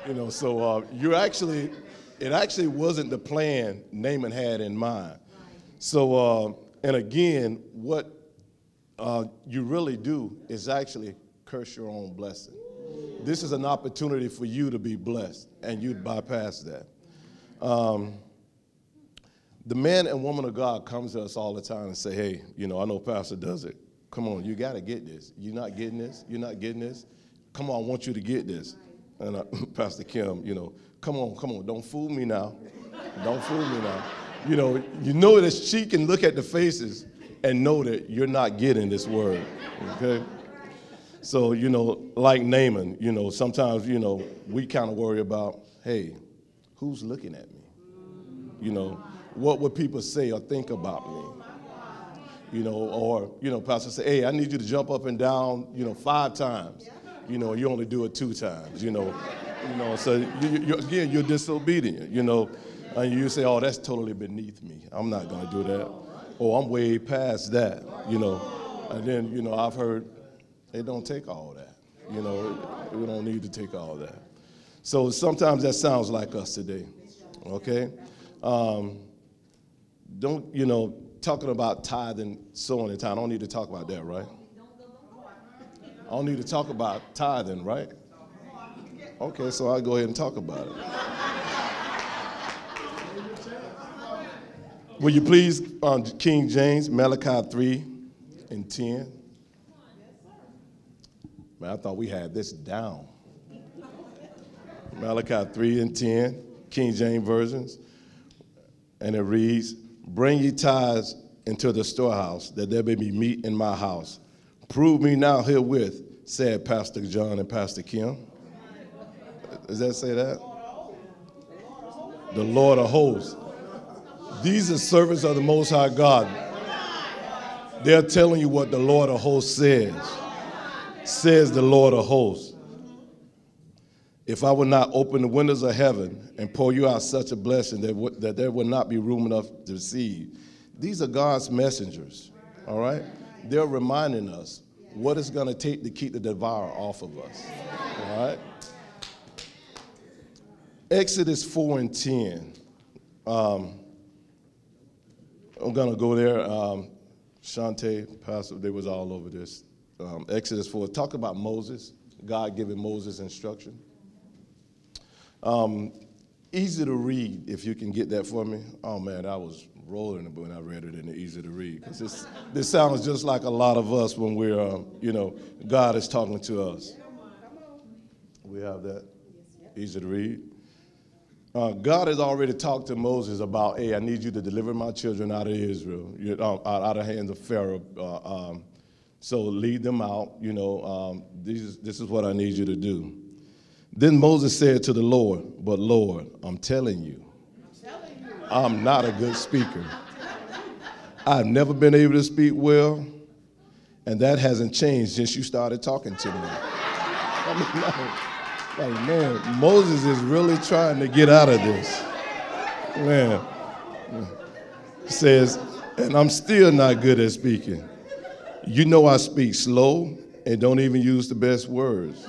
You know, so uh, you actually, it actually wasn't the plan Naaman had in mind. So, uh, and again, what uh, you really do is actually curse your own blessing. This is an opportunity for you to be blessed, and you'd bypass that. Um, the man and woman of God comes to us all the time and say, hey, you know, I know Pastor does it. Come on, you got to get this. You're not getting this. You're not getting this. Come on, I want you to get this. And uh, Pastor Kim, you know, come on, come on, don't fool me now. Don't fool me now. You know, you know that she can look at the faces and know that you're not getting this word. Okay? So, you know, like Naaman, you know, sometimes, you know, we kind of worry about, hey, who's looking at me? You know, what would people say or think about me? You know, or, you know, Pastor say, hey, I need you to jump up and down, you know, five times. You know, you only do it two times, you know. You know, so you, you, again, you're disobedient, you know. And you say, oh, that's totally beneath me. I'm not going to do that. Oh, I'm way past that, you know. And then, you know, I've heard it don't take all that. You know, we don't need to take all that. So sometimes that sounds like us today, okay? Um, don't, you know, talking about tithing, sowing in time, I don't need to talk about that, right? I don't need to talk about tithing, right? Okay, so I'll go ahead and talk about it. Will you please, um, King James, Malachi 3 and 10? Man, I thought we had this down. Malachi 3 and 10, King James versions. And it reads, Bring ye tithes into the storehouse, that there may be meat in my house. Prove me now herewith, said Pastor John and Pastor Kim. Does that say that? The Lord of hosts. These are servants of the Most High God. They're telling you what the Lord of hosts says. Says the Lord of hosts. If I would not open the windows of heaven and pour you out such a blessing that, w- that there would not be room enough to receive. These are God's messengers, all right? They're reminding us what it's going to take to keep the devourer off of us, all right? Exodus 4 and 10. Um, I'm going to go there. Um, Shantae, Pastor, they was all over this. Um, Exodus 4. Talk about Moses, God giving Moses instruction. Um, easy to read, if you can get that for me. Oh man, I was rolling when I read it in the easy to read. Because this, sounds just like a lot of us when we're, um, you know, God is talking to us. We have that. Easy to read. Uh, God has already talked to Moses about, hey, I need you to deliver my children out of Israel, out, out of hands of Pharaoh. Uh, um, so lead them out, you know, um, this, this is what I need you to do. Then Moses said to the Lord, But Lord, I'm telling you, I'm not a good speaker. I've never been able to speak well, and that hasn't changed since you started talking to me. I mean, like, like, man, Moses is really trying to get out of this. Man, he says, and I'm still not good at speaking. You know I speak slow and don't even use the best words.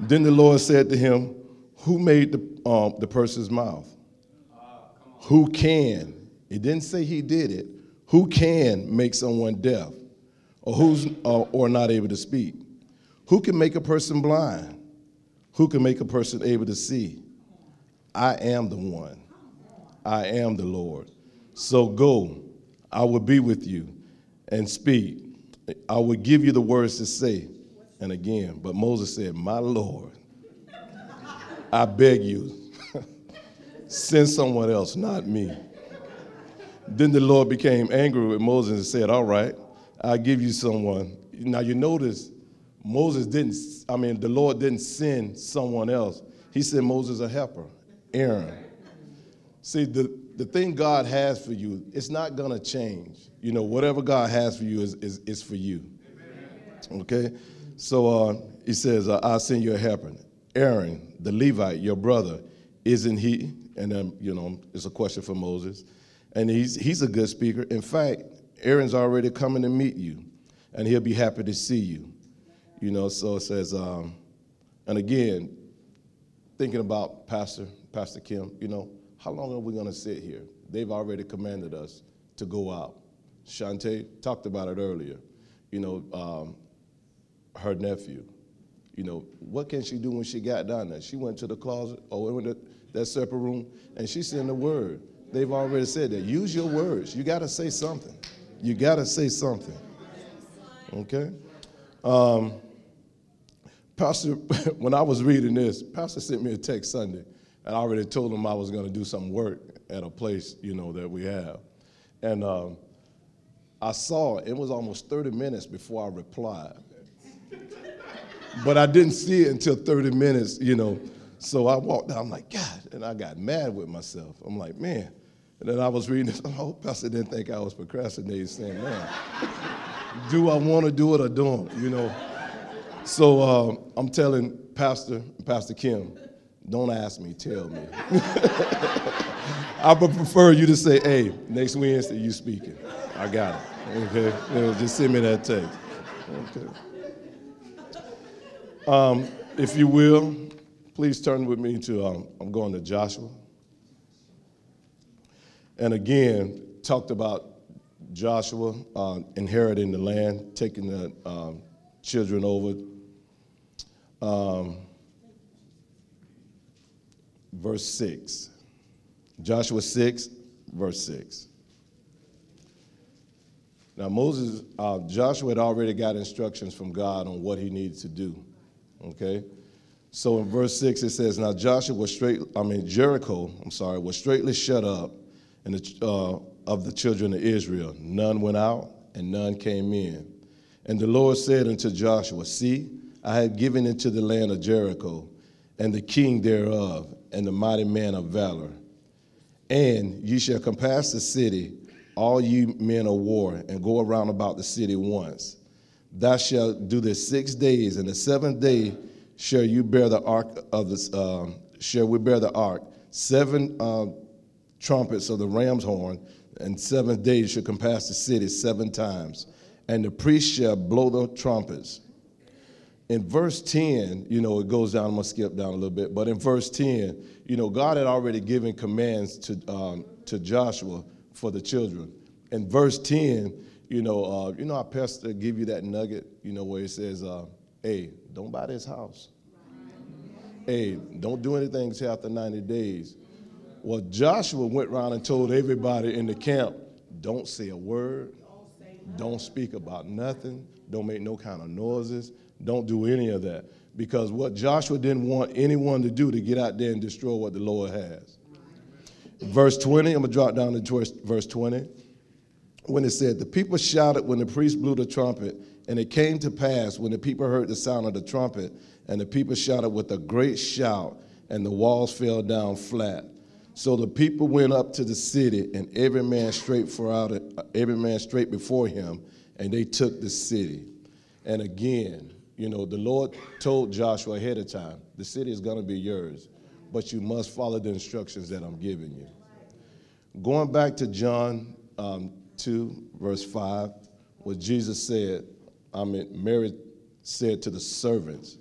Then the Lord said to him, Who made the, um, the person's mouth? Who can? It didn't say he did it. Who can make someone deaf or who's uh, or not able to speak? Who can make a person blind? Who can make a person able to see? I am the one. I am the Lord. So go. I will be with you and speak. I will give you the words to say. And again, but Moses said, My Lord, I beg you, send someone else, not me. Then the Lord became angry with Moses and said, All right, I'll give you someone. Now you notice Moses didn't, I mean, the Lord didn't send someone else. He sent Moses a helper, Aaron. See, the, the thing God has for you, it's not gonna change. You know, whatever God has for you is, is, is for you. Okay? So uh, he says, uh, I'll send you a helper. Aaron, the Levite, your brother, isn't he? And then, you know, it's a question for Moses. And he's, he's a good speaker. In fact, Aaron's already coming to meet you, and he'll be happy to see you. You know, so it says, um, and again, thinking about Pastor, Pastor Kim, you know, how long are we going to sit here? They've already commanded us to go out. Shantae talked about it earlier. You know, um, her nephew. You know, what can she do when she got down there? She went to the closet or went to that separate room and she said the word. They've already said that. Use your words. You got to say something. You got to say something. Okay? Um, Pastor, when I was reading this, Pastor sent me a text Sunday, and I already told him I was going to do some work at a place, you know, that we have. And um, I saw it. It was almost 30 minutes before I replied. but I didn't see it until 30 minutes, you know. So I walked down, I'm like, God, and I got mad with myself. I'm like, man. And then I was reading this. I hope Pastor didn't think I was procrastinating, saying, man, do I want to do it or don't, you know? So um, I'm telling Pastor, Pastor Kim, don't ask me, tell me. I would prefer you to say, hey, next Wednesday you speaking. I got it. Okay? You know, just send me that text. Okay. Um, if you will, please turn with me to, um, I'm going to Joshua. And again, talked about Joshua uh, inheriting the land, taking the um, children over. Um, verse 6. Joshua 6, verse 6. Now, Moses, uh, Joshua had already got instructions from God on what he needed to do. Okay? So in verse 6, it says, Now Joshua was straight, I mean, Jericho, I'm sorry, was straightly shut up and the, uh, of the children of Israel. None went out and none came in. And the Lord said unto Joshua, See, I have given into the land of Jericho and the king thereof and the mighty man of valor. And ye shall compass the city all ye men of war, and go around about the city once. Thou shalt do this six days, and the seventh day shall you bear the ark of the um, shall we bear the ark. Seven uh, trumpets of the ram's horn, and seven days shall compass the city seven times, and the priest shall blow the trumpets. In verse 10, you know, it goes down, I'm gonna skip down a little bit, but in verse 10, you know, God had already given commands to, um, to Joshua for the children. In verse 10, you know, uh, you know, our pastor give you that nugget, you know, where it says, uh, hey, don't buy this house. Hey, don't do anything until after 90 days. Well, Joshua went around and told everybody in the camp, don't say a word, don't speak about nothing, don't make no kind of noises, don't do any of that. Because what Joshua didn't want anyone to do to get out there and destroy what the Lord has. Verse 20, I'm gonna drop down to verse 20. When it said, The people shouted when the priest blew the trumpet, and it came to pass when the people heard the sound of the trumpet, and the people shouted with a great shout, and the walls fell down flat. So the people went up to the city, and every man straight for out, uh, every man straight before him, and they took the city. And again, you know, the Lord told Joshua ahead of time, the city is going to be yours, but you must follow the instructions that I'm giving you. Going back to John um, 2, verse 5, what Jesus said, I mean, Mary said to the servants,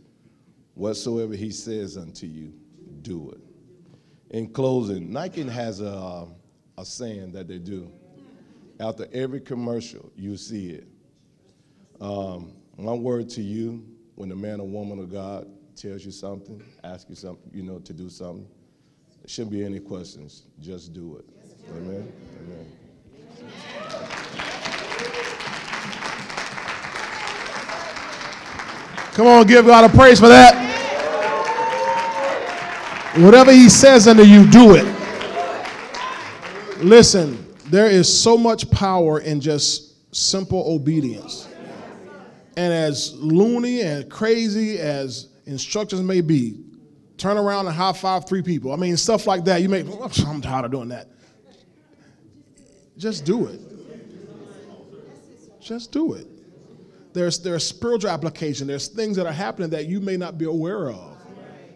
Whatsoever he says unto you, do it in closing, Nike has a, a saying that they do. After every commercial, you see it. Um, my word to you, when a man or woman of God tells you something, asks you something, you know, to do something, there shouldn't be any questions. Just do it. Amen. Amen. Come on, give God a praise for that. Whatever he says unto you, do it. Listen, there is so much power in just simple obedience. And as loony and crazy as instructions may be, turn around and high five three people. I mean, stuff like that. You may, oh, I'm tired of doing that. Just do it. Just do it. There's, there's spiritual application. There's things that are happening that you may not be aware of.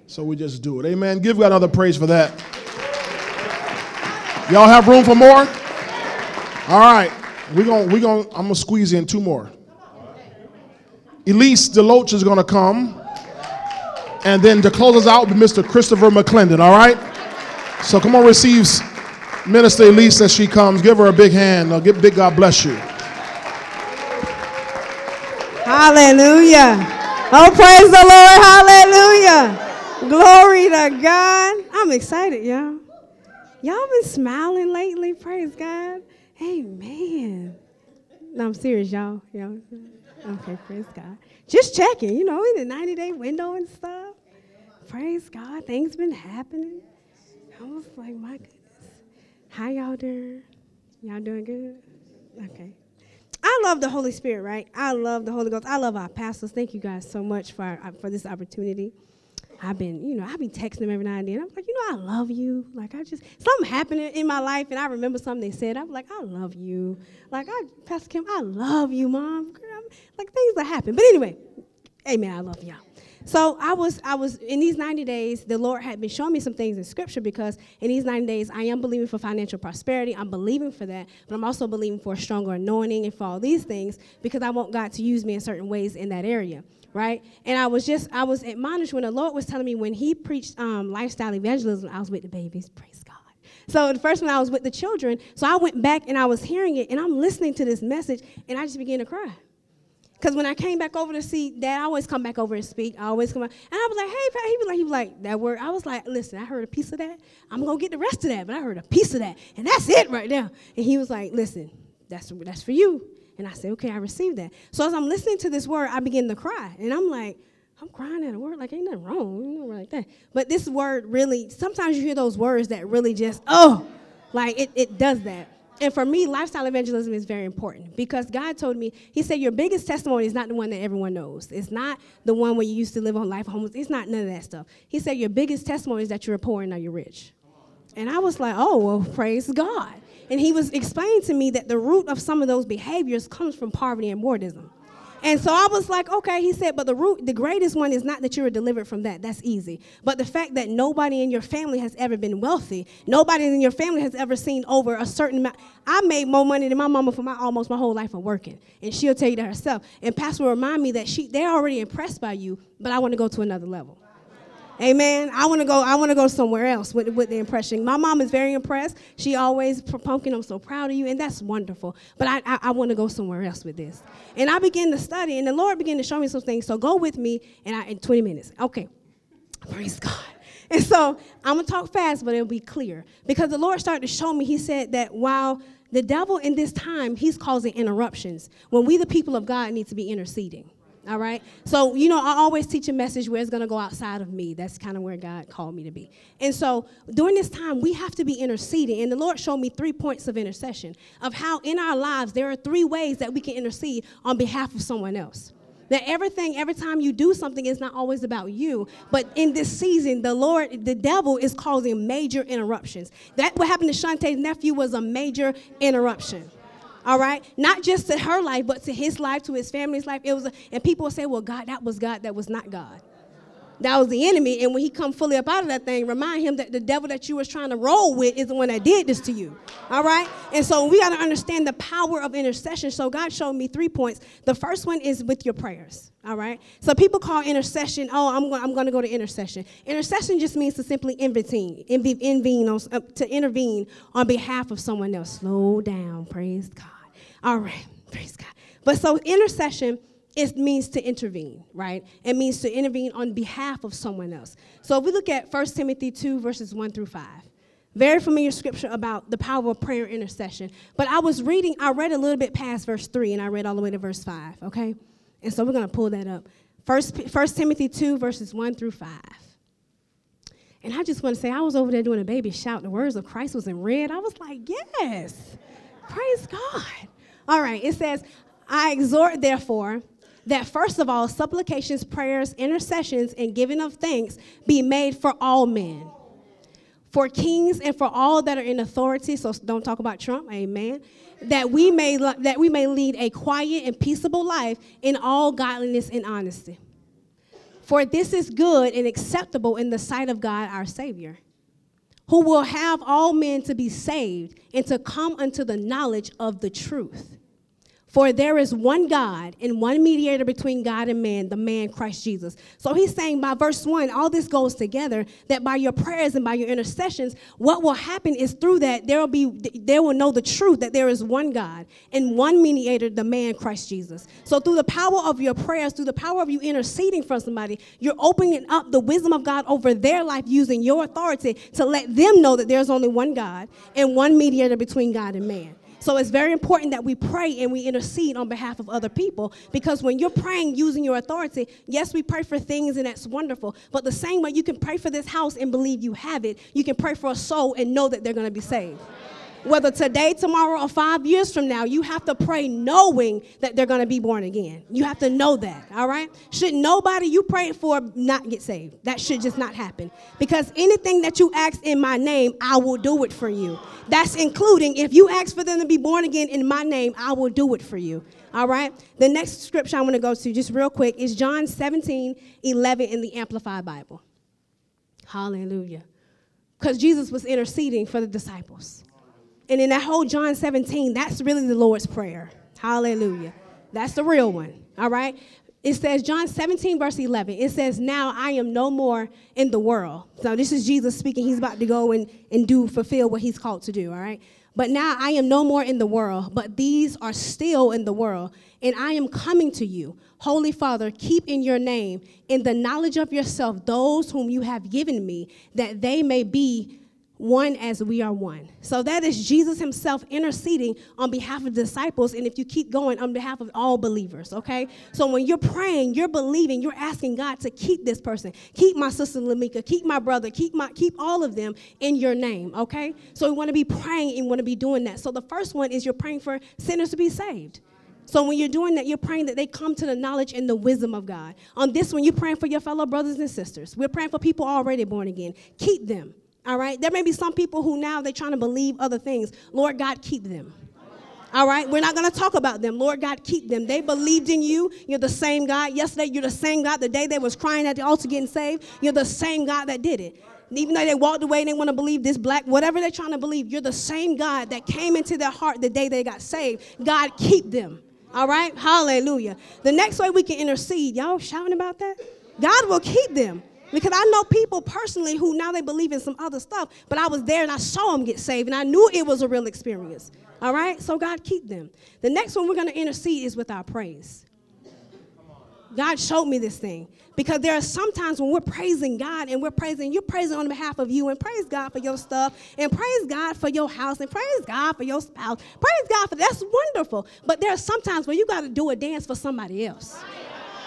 So we just do it. Amen. Give God another praise for that. Y'all have room for more? All right. We're going we gonna, I'm going to squeeze in two more. Elise Deloach is going to come. And then to close us out, Mr. Christopher McClendon, all right? So come on, receive Minister Elise as she comes. Give her a big hand. I'll give big God bless you. Hallelujah. Oh, praise the Lord. Hallelujah. Glory to God. I'm excited, y'all. Y'all been smiling lately. Praise God. Amen. No, I'm serious, y'all. y'all. Okay, praise God. Just checking, you know, in the 90 day window and stuff. Praise God. Things been happening. I was like, my goodness. How y'all doing? Y'all doing good? Okay. I love the Holy Spirit, right? I love the Holy Ghost. I love our pastors. Thank you guys so much for, uh, for this opportunity. I've been, you know, I've been texting them every now and then. I'm like, you know, I love you. Like, I just, something happened in my life, and I remember something they said. I'm like, I love you. Like, I, Pastor Kim, I love you, Mom. Girl, like, things that happen. But anyway, amen, I love y'all. So I was, I was in these 90 days, the Lord had been showing me some things in scripture because in these 90 days, I am believing for financial prosperity. I'm believing for that, but I'm also believing for a stronger anointing and for all these things because I want God to use me in certain ways in that area right? And I was just, I was admonished when the Lord was telling me when He preached um, lifestyle evangelism, I was with the babies, praise God. So the first one I was with the children, so I went back and I was hearing it and I'm listening to this message and I just began to cry. Because when I came back over to see Dad, I always come back over and speak. I always come back. And I was like, hey, Pat. He was like, he was like, that word. I was like, listen, I heard a piece of that. I'm going to get the rest of that, but I heard a piece of that. And that's it right now. And he was like, listen, that's, that's for you. And I said, okay, I received that. So as I'm listening to this word, I begin to cry. And I'm like, I'm crying at a word like ain't nothing wrong, you know, like that. But this word really, sometimes you hear those words that really just, oh, like it, it does that. And for me, lifestyle evangelism is very important because God told me, He said, Your biggest testimony is not the one that everyone knows. It's not the one where you used to live on life homeless. It's not none of that stuff. He said, Your biggest testimony is that you're poor and now you're rich. And I was like, Oh, well, praise God. And he was explaining to me that the root of some of those behaviors comes from poverty and wardism. And so I was like, okay, he said, but the root, the greatest one is not that you were delivered from that. That's easy. But the fact that nobody in your family has ever been wealthy, nobody in your family has ever seen over a certain amount. I made more money than my mama for my almost my whole life of working. And she'll tell you that herself. And Pastor will remind me that she they're already impressed by you, but I want to go to another level. Amen. I want to go. I want to go somewhere else with, with the impression. My mom is very impressed. She always pumpkin. I'm so proud of you, and that's wonderful. But I, I, I want to go somewhere else with this. And I began to study, and the Lord began to show me some things. So go with me, and I in 20 minutes. Okay. Praise God. And so I'm gonna talk fast, but it'll be clear because the Lord started to show me. He said that while the devil in this time he's causing interruptions, when we the people of God need to be interceding. All right. So, you know, I always teach a message where it's going to go outside of me. That's kind of where God called me to be. And so, during this time, we have to be interceding. And the Lord showed me three points of intercession of how in our lives there are three ways that we can intercede on behalf of someone else. That everything, every time you do something, is not always about you. But in this season, the Lord, the devil is causing major interruptions. That what happened to Shantae's nephew was a major interruption all right? Not just to her life, but to his life, to his family's life. It was, a, and people say, well, God, that was God, that was not God. That was the enemy, and when he come fully up out of that thing, remind him that the devil that you was trying to roll with is the one that did this to you. All right? And so we got to understand the power of intercession. So God showed me three points. The first one is with your prayers. All right? So people call intercession, oh, I'm going I'm going to go to intercession. Intercession just means to simply intervene, intervene on, uh, to intervene on behalf of someone else. Slow down, praise God. All right, praise God. But so intercession it means to intervene, right? It means to intervene on behalf of someone else. So if we look at 1 Timothy 2, verses 1 through 5, very familiar scripture about the power of prayer intercession. But I was reading, I read a little bit past verse 3 and I read all the way to verse 5, okay? And so we're going to pull that up. First, 1 Timothy 2, verses 1 through 5. And I just want to say, I was over there doing a baby shout. The words of Christ was in red. I was like, yes, praise God. All right, it says, I exhort, therefore, that first of all, supplications, prayers, intercessions, and giving of thanks be made for all men, for kings and for all that are in authority. So don't talk about Trump, amen. That we may that we may lead a quiet and peaceable life in all godliness and honesty. For this is good and acceptable in the sight of God our Savior who will have all men to be saved and to come unto the knowledge of the truth. For there is one God and one mediator between God and man, the man Christ Jesus. So he's saying by verse 1, all this goes together that by your prayers and by your intercessions, what will happen is through that there will be they will know the truth that there is one God and one mediator, the man Christ Jesus. So through the power of your prayers, through the power of you interceding for somebody, you're opening up the wisdom of God over their life using your authority to let them know that there's only one God and one mediator between God and man. So it's very important that we pray and we intercede on behalf of other people because when you're praying using your authority, yes, we pray for things and that's wonderful. But the same way you can pray for this house and believe you have it, you can pray for a soul and know that they're going to be saved whether today, tomorrow, or five years from now, you have to pray knowing that they're going to be born again. You have to know that, all right? Should nobody you pray for not get saved? That should just not happen. Because anything that you ask in my name, I will do it for you. That's including if you ask for them to be born again in my name, I will do it for you. All right? The next scripture I want to go to, just real quick, is John 17 11 in the Amplified Bible. Hallelujah. Because Jesus was interceding for the disciples. And in that whole John 17, that's really the Lord's Prayer. Hallelujah. That's the real one. All right? It says, John 17, verse 11, it says, Now I am no more in the world. So this is Jesus speaking. He's about to go and, and do, fulfill what he's called to do. All right? But now I am no more in the world, but these are still in the world, and I am coming to you. Holy Father, keep in your name, in the knowledge of yourself, those whom you have given me, that they may be one as we are one. So that is Jesus himself interceding on behalf of disciples, and if you keep going, on behalf of all believers, okay? So when you're praying, you're believing, you're asking God to keep this person, keep my sister Lamika, keep my brother, keep my keep all of them in your name, okay? So we want to be praying and want to be doing that. So the first one is you're praying for sinners to be saved. So when you're doing that, you're praying that they come to the knowledge and the wisdom of God. On this one, you're praying for your fellow brothers and sisters. We're praying for people already born again. Keep them All right? There may be some people who now they're trying to believe other things. Lord God, keep them. All right, we're not going to talk about them. Lord God, keep them. They believed in you. You're the same God. Yesterday, you're the same God. The day they was crying at the altar getting saved, you're the same God that did it. Even though they walked away and they want to believe this black, whatever they're trying to believe, you're the same God that came into their heart the day they got saved. God, keep them. All right, hallelujah. The next way we can intercede, y'all shouting about that? God will keep them. Because I know people personally who now they believe in some other stuff, but I was there and I saw them get saved and I knew it was a real experience. All right? So God keep them. The next one we're going to intercede is with our praise. God showed me this thing because there are sometimes when we're praising God and we're praising, you're praising on behalf of you and praise God for your stuff and praise God for your house and praise God for your spouse. Praise God for that's wonderful. But there are sometimes when you got to do a dance for somebody else.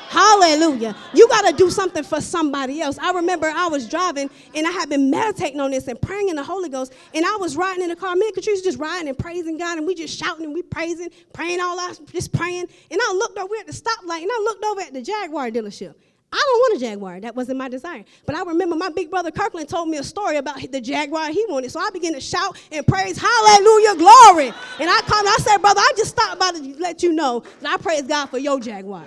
Hallelujah. You got to do something for somebody else. I remember I was driving and I had been meditating on this and praying in the Holy Ghost. And I was riding in the car. Me and Katrice just riding and praising God. And we just shouting and we praising, praying all out, just praying. And I looked over at the stoplight and I looked over at the Jaguar dealership. I don't want a Jaguar. That wasn't my desire. But I remember my big brother Kirkland told me a story about the Jaguar he wanted. So I began to shout and praise, Hallelujah, glory. And I come, I said, Brother, I just stopped by to let you know that I praise God for your Jaguar.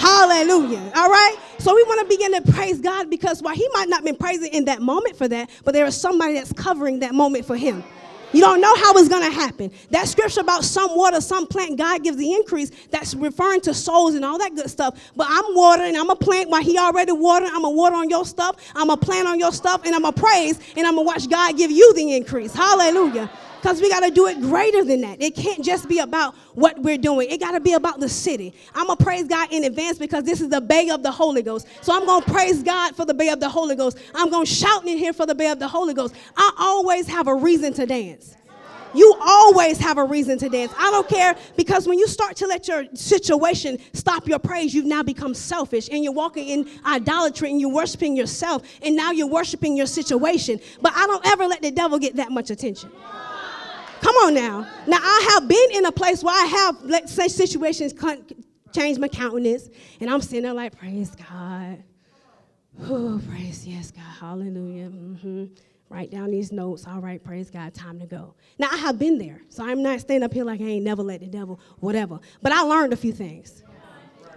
Hallelujah. All right? So we want to begin to praise God because while he might not have been praising in that moment for that, but there is somebody that's covering that moment for him. You don't know how it's going to happen. That scripture about some water, some plant, God gives the increase, that's referring to souls and all that good stuff. But I'm watering, I'm a plant while He already watered. I'm a water on your stuff, I'm a plant on your stuff, and I'm a praise, and I'm going to watch God give you the increase. Hallelujah. Because we got to do it greater than that. It can't just be about what we're doing, it got to be about the city. I'm going to praise God in advance because this is the Bay of the Holy Ghost. So I'm going to praise God for the Bay of the Holy Ghost. I'm going to shout in here for the Bay of the Holy Ghost. I always have a reason to dance. You always have a reason to dance. I don't care because when you start to let your situation stop your praise, you've now become selfish and you're walking in idolatry and you're worshiping yourself and now you're worshiping your situation. But I don't ever let the devil get that much attention. Come on now. Now, I have been in a place where I have, let's say, situations change my countenance, and I'm sitting there like, praise God. Oh, praise, yes, God. Hallelujah. Mm-hmm. Write down these notes. All right, praise God. Time to go. Now, I have been there, so I'm not standing up here like I ain't never let the devil, whatever. But I learned a few things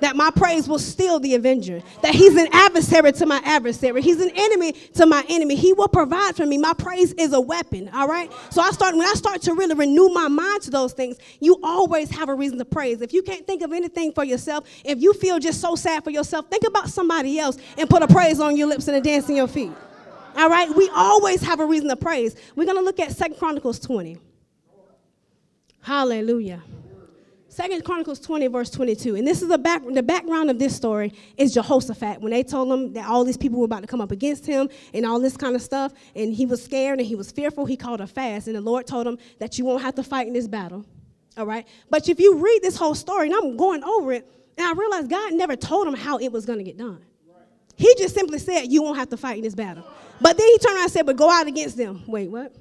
that my praise will steal the avenger, that he's an adversary to my adversary, he's an enemy to my enemy. He will provide for me. My praise is a weapon, all right? So I start when I start to really renew my mind to those things, you always have a reason to praise. If you can't think of anything for yourself, if you feel just so sad for yourself, think about somebody else and put a praise on your lips and a dance in your feet. All right? We always have a reason to praise. We're going to look at Second Chronicles 20. Hallelujah. Second Chronicles 20, verse 22. And this is the, back, the background of this story is Jehoshaphat. When they told him that all these people were about to come up against him and all this kind of stuff, and he was scared and he was fearful, he called a fast. And the Lord told him that you won't have to fight in this battle. All right? But if you read this whole story, and I'm going over it, and I realized God never told him how it was going to get done. He just simply said, You won't have to fight in this battle. But then he turned around and said, But go out against them. Wait, what?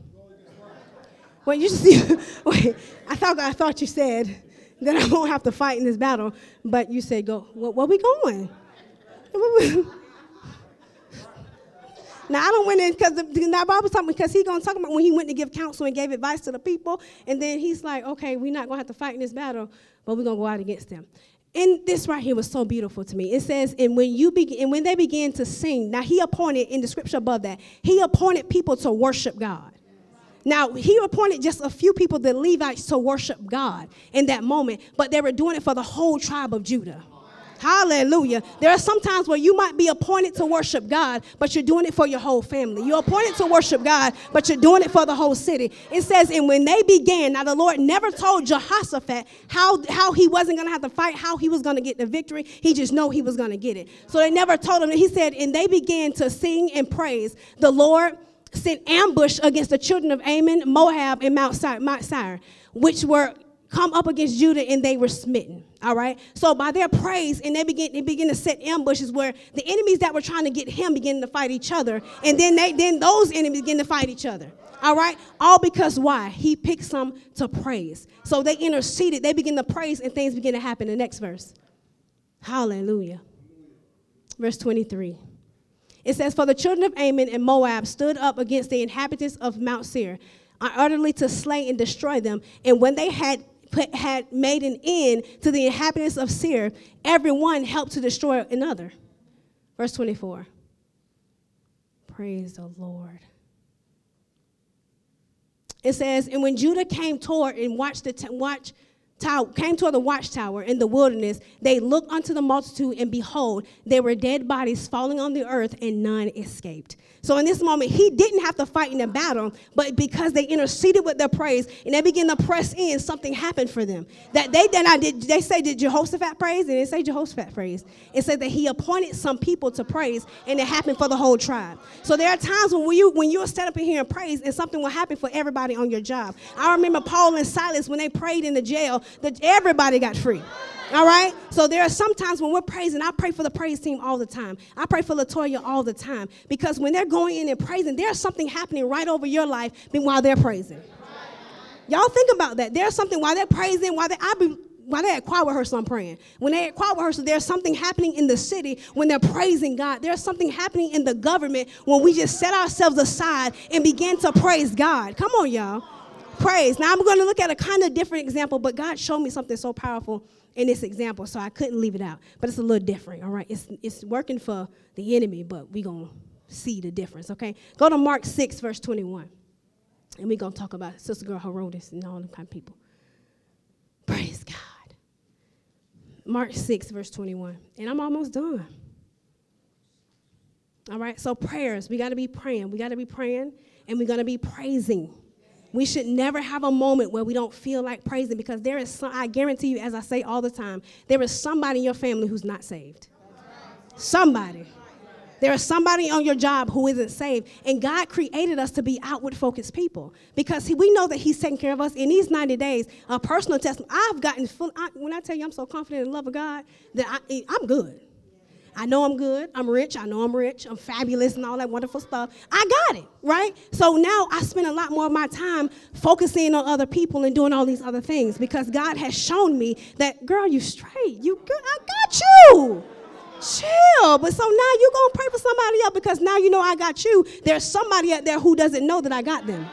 Wait, you see, wait, I thought I thought you said then I won't have to fight in this battle. But you say, go, where, where we going? Now I don't went in because the Bible talking because he gonna talk about when he went to give counsel and gave advice to the people, and then he's like, okay, we're not gonna have to fight in this battle, but we're gonna go out against them. And this right here was so beautiful to me. It says, and when you begin, and when they began to sing, now he appointed in the scripture above that, he appointed people to worship God. Now, he appointed just a few people, the Levites, to worship God in that moment, but they were doing it for the whole tribe of Judah. Hallelujah. There are some times where you might be appointed to worship God, but you're doing it for your whole family. You're appointed to worship God, but you're doing it for the whole city. It says, and when they began, now the Lord never told Jehoshaphat how, how he wasn't going to have to fight, how he was going to get the victory. He just know he was going to get it. So they never told him. He said, and they began to sing and praise the Lord sent ambush against the children of Ammon, Moab, and Mount Seir, Mount Seir, which were come up against Judah and they were smitten. All right. So by their praise, and they begin they begin to set ambushes where the enemies that were trying to get him begin to fight each other, and then they then those enemies begin to fight each other. All right. All because why? He picked some to praise. So they interceded. They begin to praise, and things begin to happen. The next verse. Hallelujah. Verse 23. It says, For the children of Ammon and Moab stood up against the inhabitants of Mount Seir, uh, utterly to slay and destroy them. And when they had put, had made an end to the inhabitants of Seir, everyone helped to destroy another. Verse 24. Praise the Lord. It says, and when Judah came toward and watched the t- watch tower, came toward the watchtower in the wilderness, they looked unto the multitude, and behold, there were dead bodies falling on the earth, and none escaped. So in this moment, he didn't have to fight in a battle, but because they interceded with their praise and they began to press in, something happened for them. That they did not did they say did Jehoshaphat praise? They didn't say Jehoshaphat praise. It said that he appointed some people to praise, and it happened for the whole tribe. So there are times when you when you'll stand up in here and praise, and something will happen for everybody on your job. I remember Paul and Silas when they prayed in the jail, that everybody got free. All right? So there are sometimes when we're praising, I pray for the praise team all the time. I pray for Latoya all the time. Because when they're going in and praising, there's something happening right over your life while they're praising. Y'all think about that. There's something while they're praising, while they I be while they're at choir rehearsal, I'm praying. When they're at choir rehearsal, there's something happening in the city when they're praising God. There's something happening in the government when we just set ourselves aside and begin to praise God. Come on, y'all. Praise. Now I'm going to look at a kind of different example, but God showed me something so powerful in this example, so I couldn't leave it out. But it's a little different, all right? It's, it's working for the enemy, but we're going to see the difference, okay? Go to Mark 6, verse 21. And we're going to talk about Sister Girl Herodias and all them kind of people. Praise God. Mark 6, verse 21. And I'm almost done. All right, so prayers, we got to be praying. We got to be praying and we're going to be praising. We should never have a moment where we don't feel like praising because there is some, I guarantee you, as I say all the time, there is somebody in your family who's not saved. Somebody. There is somebody on your job who isn't saved. And God created us to be outward focused people because he, we know that He's taking care of us in these 90 days. A personal testimony, I've gotten full, I, when I tell you I'm so confident in the love of God, that I, I'm good. I know I'm good. I'm rich. I know I'm rich. I'm fabulous and all that wonderful stuff. I got it, right? So now I spend a lot more of my time focusing on other people and doing all these other things because God has shown me that, girl, you straight. You good. I got you. Chill. But so now you're going to pray for somebody else because now you know I got you. There's somebody out there who doesn't know that I got them.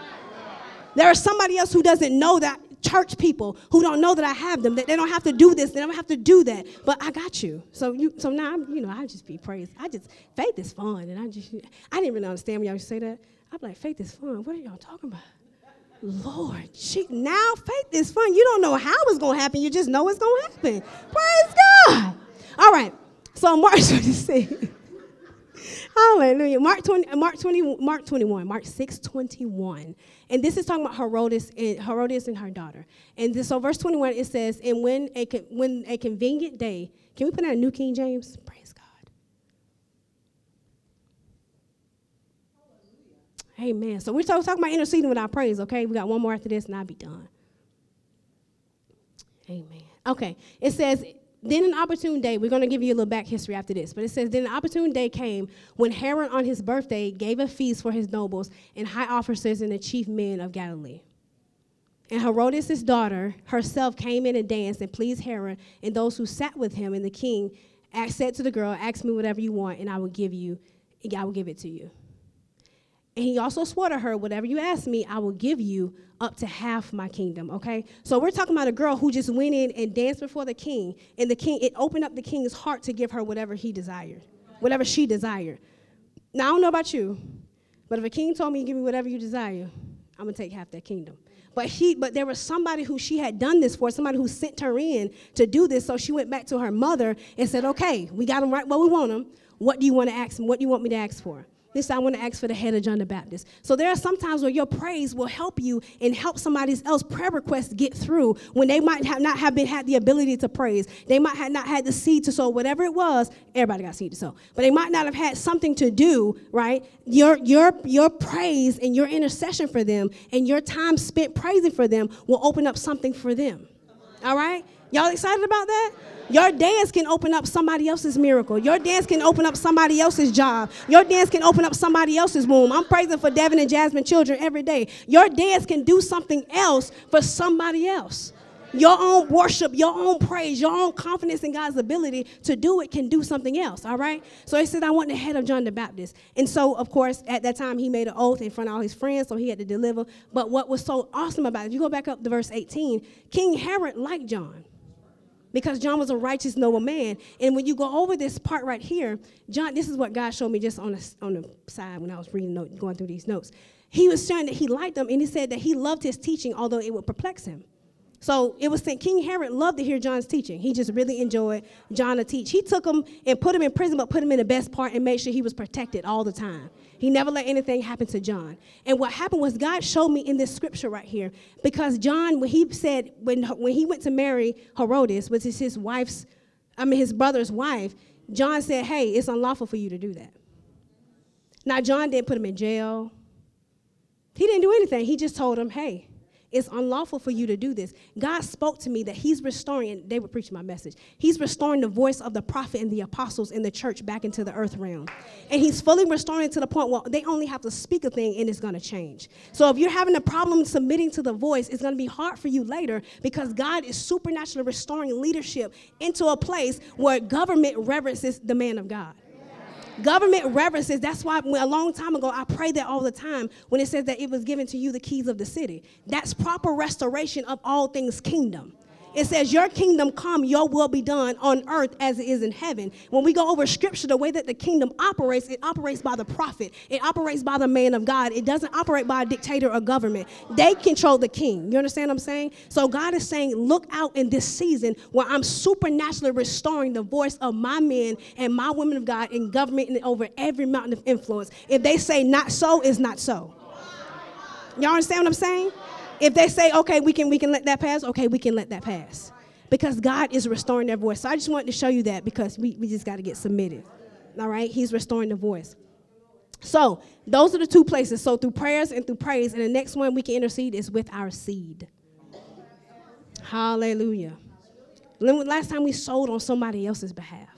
There is somebody else who doesn't know that church people who don't know that I have them, that they don't have to do this, they don't have to do that. But I got you. So you so now I'm, you know, I just be praised. I just faith is fun. And I just I didn't really understand when y'all say that. I'm like, faith is fun. What are y'all talking about? Lord, she, now faith is fun. You don't know how it's gonna happen, you just know it's gonna happen. Praise God. All right. So March 26. Hallelujah. Mark 20, Mark 20, Mark 21, Mark 6, 21. And this is talking about Herodias and Herodes and her daughter. And this, so verse 21, it says, and when a, when a convenient day, can we put out a New King James? Praise God. Amen. So we're talking about interceding with our praise, okay? We got one more after this and I'll be done. Amen. Okay. It says, then an opportune day, we're going to give you a little back history after this, but it says, Then an opportune day came when Herod on his birthday gave a feast for his nobles and high officers and the chief men of Galilee. And Herodias' daughter herself came in and danced and pleased Herod and those who sat with him. And the king said to the girl, Ask me whatever you want, and I will give you, I will give it to you. And he also swore to her, Whatever you ask me, I will give you up to half my kingdom, okay? So we're talking about a girl who just went in and danced before the king, and the king, it opened up the king's heart to give her whatever he desired, whatever she desired. Now, I don't know about you, but if a king told me, Give me whatever you desire, I'm gonna take half that kingdom. But he, but there was somebody who she had done this for, somebody who sent her in to do this. So she went back to her mother and said, "Okay, we got him right where we want him. What do you want to ask him? What do you want me to ask for?" This I want to ask for the head of John the Baptist. So there are some times where your praise will help you and help somebody else prayer requests get through when they might have not have been had the ability to praise. They might have not had the seed to sow, whatever it was. Everybody got seed to sow, but they might not have had something to do. Right? Your your your praise and your intercession for them and your time spent praising for them will open up something for them. All right? Y'all excited about that? Your dance can open up somebody else's miracle. Your dance can open up somebody else's job. Your dance can open up somebody else's womb. I'm praising for Devin and Jasmine children every day. Your dance can do something else for somebody else. Your own worship, your own praise, your own confidence in God's ability to do it can do something else, all right? So he said, I want the head of John the Baptist. And so, of course, at that time, he made an oath in front of all his friends, so he had to deliver. But what was so awesome about it, if you go back up to verse 18, King Herod liked John because John was a righteous, noble man. And when you go over this part right here, John, this is what God showed me just on the, on the side when I was reading, going through these notes. He was showing that he liked them, and he said that he loved his teaching, although it would perplex him. So it was saying King Herod loved to hear John's teaching. He just really enjoyed John to teach. He took him and put him in prison, but put him in the best part and made sure he was protected all the time. He never let anything happen to John. And what happened was God showed me in this scripture right here, because John, when he said, when, when he went to marry Herodias, which is his wife's, I mean his brother's wife, John said, Hey, it's unlawful for you to do that. Now John didn't put him in jail. He didn't do anything. He just told him, hey, it's unlawful for you to do this. God spoke to me that He's restoring, and they were preaching my message. He's restoring the voice of the prophet and the apostles in the church back into the earth realm. And He's fully restoring to the point where they only have to speak a thing and it's going to change. So if you're having a problem submitting to the voice, it's going to be hard for you later because God is supernaturally restoring leadership into a place where government reverences the man of God. Government reverences, that's why a long time ago I pray that all the time when it says that it was given to you the keys of the city. That's proper restoration of all things kingdom. It says, Your kingdom come, your will be done on earth as it is in heaven. When we go over scripture, the way that the kingdom operates, it operates by the prophet, it operates by the man of God. It doesn't operate by a dictator or government. They control the king. You understand what I'm saying? So God is saying, Look out in this season where I'm supernaturally restoring the voice of my men and my women of God in government and over every mountain of influence. If they say not so, it's not so. Y'all understand what I'm saying? If they say, okay, we can we can let that pass, okay, we can let that pass. Because God is restoring their voice. So I just wanted to show you that because we, we just got to get submitted. All right? He's restoring the voice. So those are the two places. So through prayers and through praise. And the next one we can intercede is with our seed. Hallelujah. Last time we sold on somebody else's behalf.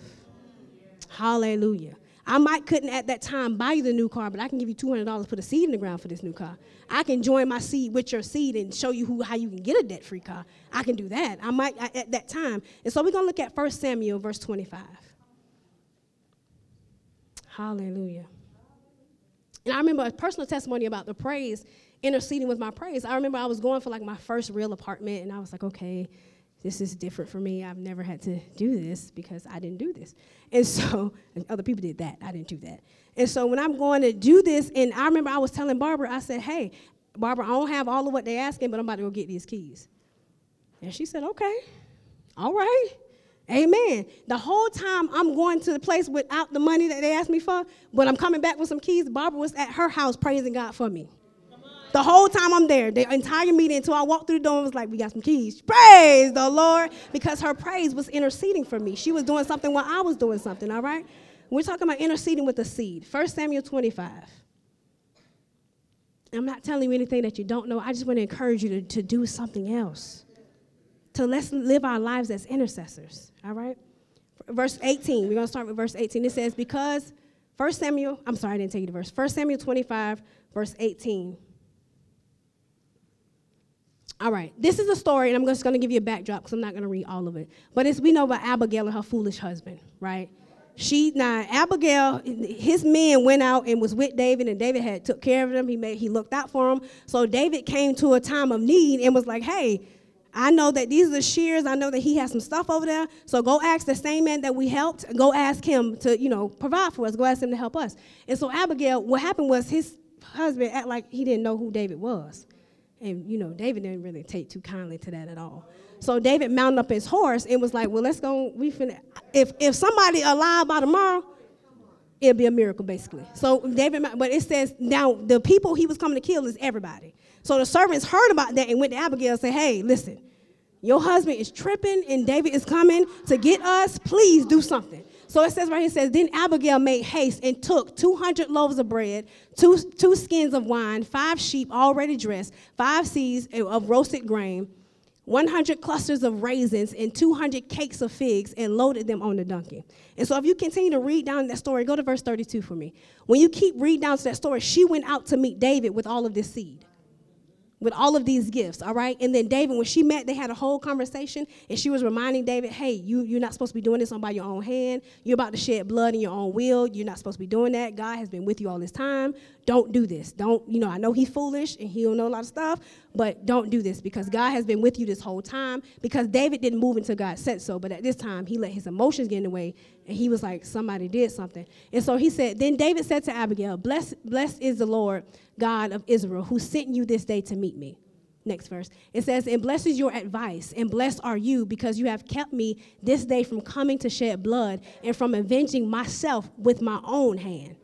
Hallelujah. I might couldn't at that time buy you the new car, but I can give you two hundred dollars, put a seed in the ground for this new car. I can join my seed with your seed and show you who, how you can get a debt-free car. I can do that. I might I, at that time. And so we're gonna look at 1 Samuel verse 25. Hallelujah. And I remember a personal testimony about the praise, interceding with my praise. I remember I was going for like my first real apartment, and I was like, okay, this is different for me. I've never had to do this because I didn't do this. And so, and other people did that. I didn't do that. And so when I'm going to do this, and I remember I was telling Barbara, I said, hey, Barbara, I don't have all of what they're asking, but I'm about to go get these keys. And she said, okay, all right. Amen. The whole time I'm going to the place without the money that they asked me for, but I'm coming back with some keys. Barbara was at her house praising God for me. The whole time I'm there, the entire meeting until I walked through the door and was like, We got some keys. Praise the Lord. Because her praise was interceding for me. She was doing something while I was doing something, all right? We're talking about interceding with the seed. 1 Samuel 25. I'm not telling you anything that you don't know. I just want to encourage you to, to do something else. To let's live our lives as intercessors, all right? Verse 18, we're going to start with verse 18. It says, Because 1 Samuel, I'm sorry, I didn't tell you the verse. 1 Samuel 25, verse 18. All right, this is a story, and I'm just going to give you a backdrop because I'm not going to read all of it. But it's we know about Abigail and her foolish husband, right? She now Abigail, his men went out and was with David, and David had took care of them. He made he looked out for them. So David came to a time of need and was like, "Hey, I know that these are the shears. I know that he has some stuff over there. So go ask the same man that we helped. Go ask him to, you know, provide for us. Go ask him to help us." And so Abigail, what happened was his husband act like he didn't know who David was. And, you know, David didn't really take too kindly to that at all. So David mounted up his horse and was like, well, let's go. We finna, if, if somebody alive by tomorrow, it'll be a miracle, basically. So David, but it says now the people he was coming to kill is everybody. So the servants heard about that and went to Abigail and said, hey, listen, your husband is tripping and David is coming to get us. Please do something. So it says right here, says, Then Abigail made haste and took 200 loaves of bread, two, two skins of wine, five sheep already dressed, five seeds of roasted grain, 100 clusters of raisins, and 200 cakes of figs, and loaded them on the donkey. And so if you continue to read down that story, go to verse 32 for me. When you keep reading down to that story, she went out to meet David with all of this seed. With all of these gifts, all right? And then David, when she met, they had a whole conversation, and she was reminding David, hey, you, you're not supposed to be doing this on by your own hand. You're about to shed blood in your own will. You're not supposed to be doing that. God has been with you all this time. Don't do this. Don't, you know, I know he's foolish and he don't know a lot of stuff, but don't do this because God has been with you this whole time. Because David didn't move until God said so, but at this time, he let his emotions get in the way, and he was like, somebody did something. And so he said, then David said to Abigail, blessed, blessed is the Lord God of Israel, who sent you this day to meet me. Next verse. It says, And blessed is your advice, and blessed are you, because you have kept me this day from coming to shed blood and from avenging myself with my own hand.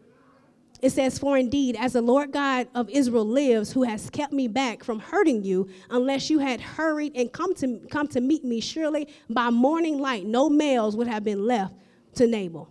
It says, For indeed, as the Lord God of Israel lives, who has kept me back from hurting you, unless you had hurried and come to, come to meet me, surely by morning light no males would have been left to Nabal.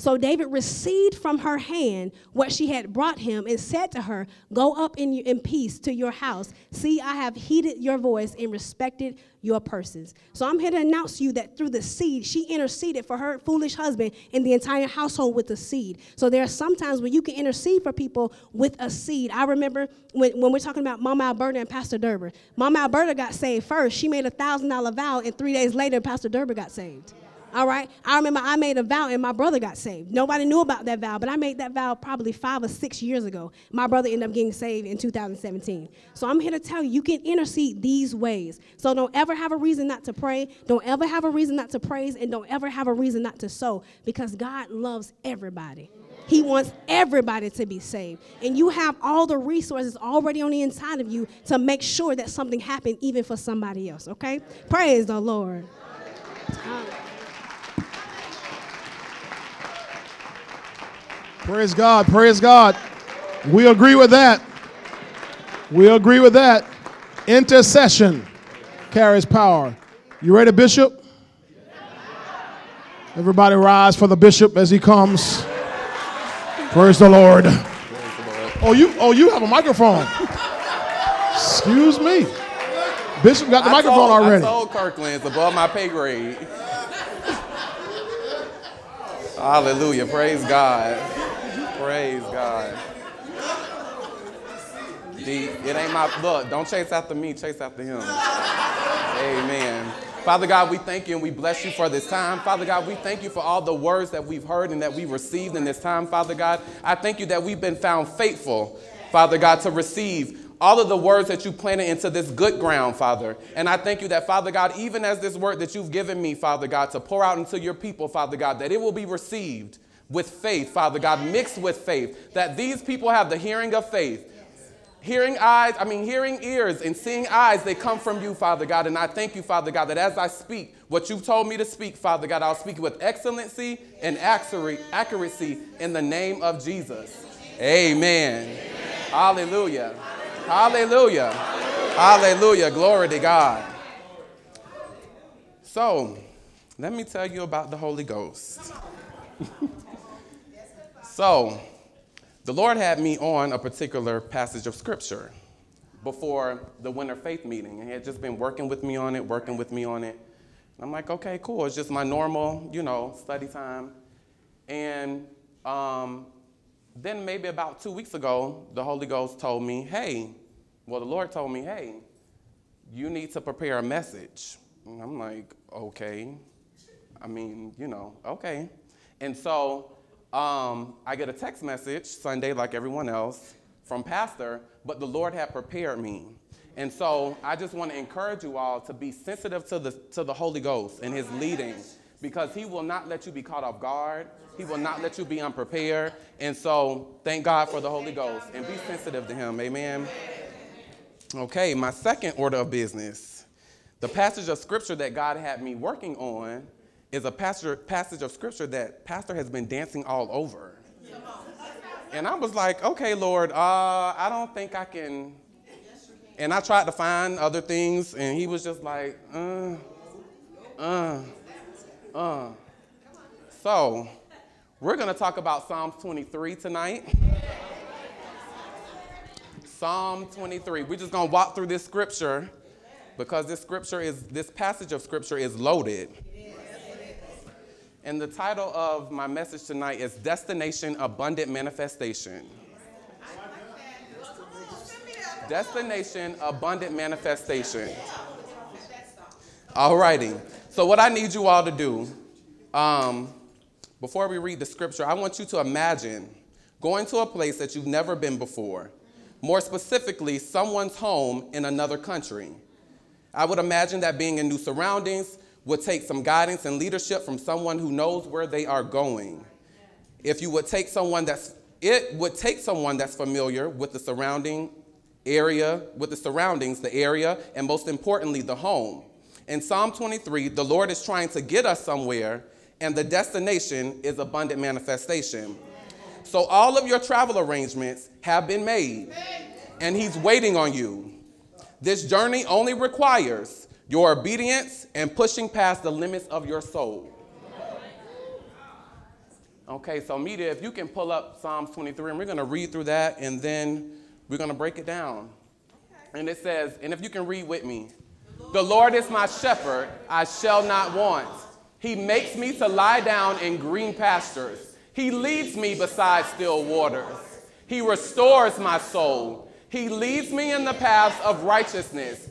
So David received from her hand what she had brought him and said to her, Go up in, in peace to your house. See, I have heeded your voice and respected your persons. So I'm here to announce to you that through the seed, she interceded for her foolish husband and the entire household with the seed. So there are some times when you can intercede for people with a seed. I remember when, when we're talking about Mama Alberta and Pastor Derber. Mama Alberta got saved first. She made a $1,000 vow, and three days later, Pastor Derber got saved. All right. I remember I made a vow and my brother got saved. Nobody knew about that vow, but I made that vow probably five or six years ago. My brother ended up getting saved in 2017. So I'm here to tell you, you can intercede these ways. So don't ever have a reason not to pray. Don't ever have a reason not to praise. And don't ever have a reason not to sow because God loves everybody. He wants everybody to be saved. And you have all the resources already on the inside of you to make sure that something happened even for somebody else, okay? Praise the Lord. Uh, Praise God. Praise God. We agree with that. We agree with that. Intercession carries power. You ready, Bishop? Everybody rise for the bishop as he comes. Praise the Lord. Oh, you oh you have a microphone. Excuse me. Bishop got the I microphone told, already. I told Kirkland above my pay grade. Hallelujah. Praise God. Praise God. It ain't my look. Don't chase after me. Chase after him. Amen. Father God, we thank you and we bless you for this time. Father God, we thank you for all the words that we've heard and that we've received in this time. Father God, I thank you that we've been found faithful, Father God, to receive all of the words that you planted into this good ground, Father. And I thank you that, Father God, even as this word that you've given me, Father God, to pour out into your people, Father God, that it will be received with faith, Father God, mixed with faith, that these people have the hearing of faith. Hearing eyes, I mean, hearing ears and seeing eyes, they come from you, Father God. And I thank you, Father God, that as I speak what you've told me to speak, Father God, I'll speak with excellency and accuracy in the name of Jesus. Amen. Amen. Hallelujah. Hallelujah. Hallelujah. Glory to God. So, let me tell you about the Holy Ghost. so, the Lord had me on a particular passage of scripture before the winter faith meeting. And he had just been working with me on it, working with me on it. And I'm like, okay, cool. It's just my normal, you know, study time. And um, then maybe about two weeks ago, the Holy Ghost told me, hey, well, the Lord told me, hey, you need to prepare a message. And I'm like, okay. I mean, you know, okay. And so um, I get a text message Sunday, like everyone else, from Pastor, but the Lord had prepared me. And so I just want to encourage you all to be sensitive to the, to the Holy Ghost and His leading because He will not let you be caught off guard. He will not let you be unprepared. And so thank God for the Holy Ghost and be sensitive to Him. Amen. Okay, my second order of business. The passage of scripture that God had me working on is a pastor, passage of scripture that Pastor has been dancing all over. And I was like, okay, Lord, uh, I don't think I can. And I tried to find other things, and he was just like, uh, uh, uh. So, we're going to talk about Psalms 23 tonight. Psalm 23. We're just going to walk through this scripture because this scripture is, this passage of scripture is loaded. And the title of my message tonight is Destination Abundant Manifestation. Destination abundant manifestation. Alrighty. So what I need you all to do, um, before we read the scripture, I want you to imagine going to a place that you've never been before. More specifically, someone's home in another country. I would imagine that being in new surroundings would take some guidance and leadership from someone who knows where they are going. If you would take someone that's it would take someone that's familiar with the surrounding area, with the surroundings, the area, and most importantly, the home. In Psalm 23, the Lord is trying to get us somewhere, and the destination is abundant manifestation. So all of your travel arrangements have been made, and He's waiting on you. This journey only requires your obedience and pushing past the limits of your soul. Okay, so media, if you can pull up Psalms 23, and we're going to read through that, and then we're going to break it down. And it says, and if you can read with me, the Lord is my shepherd, I shall not want. He makes me to lie down in green pastures. He leads me beside still waters. He restores my soul. He leads me in the paths of righteousness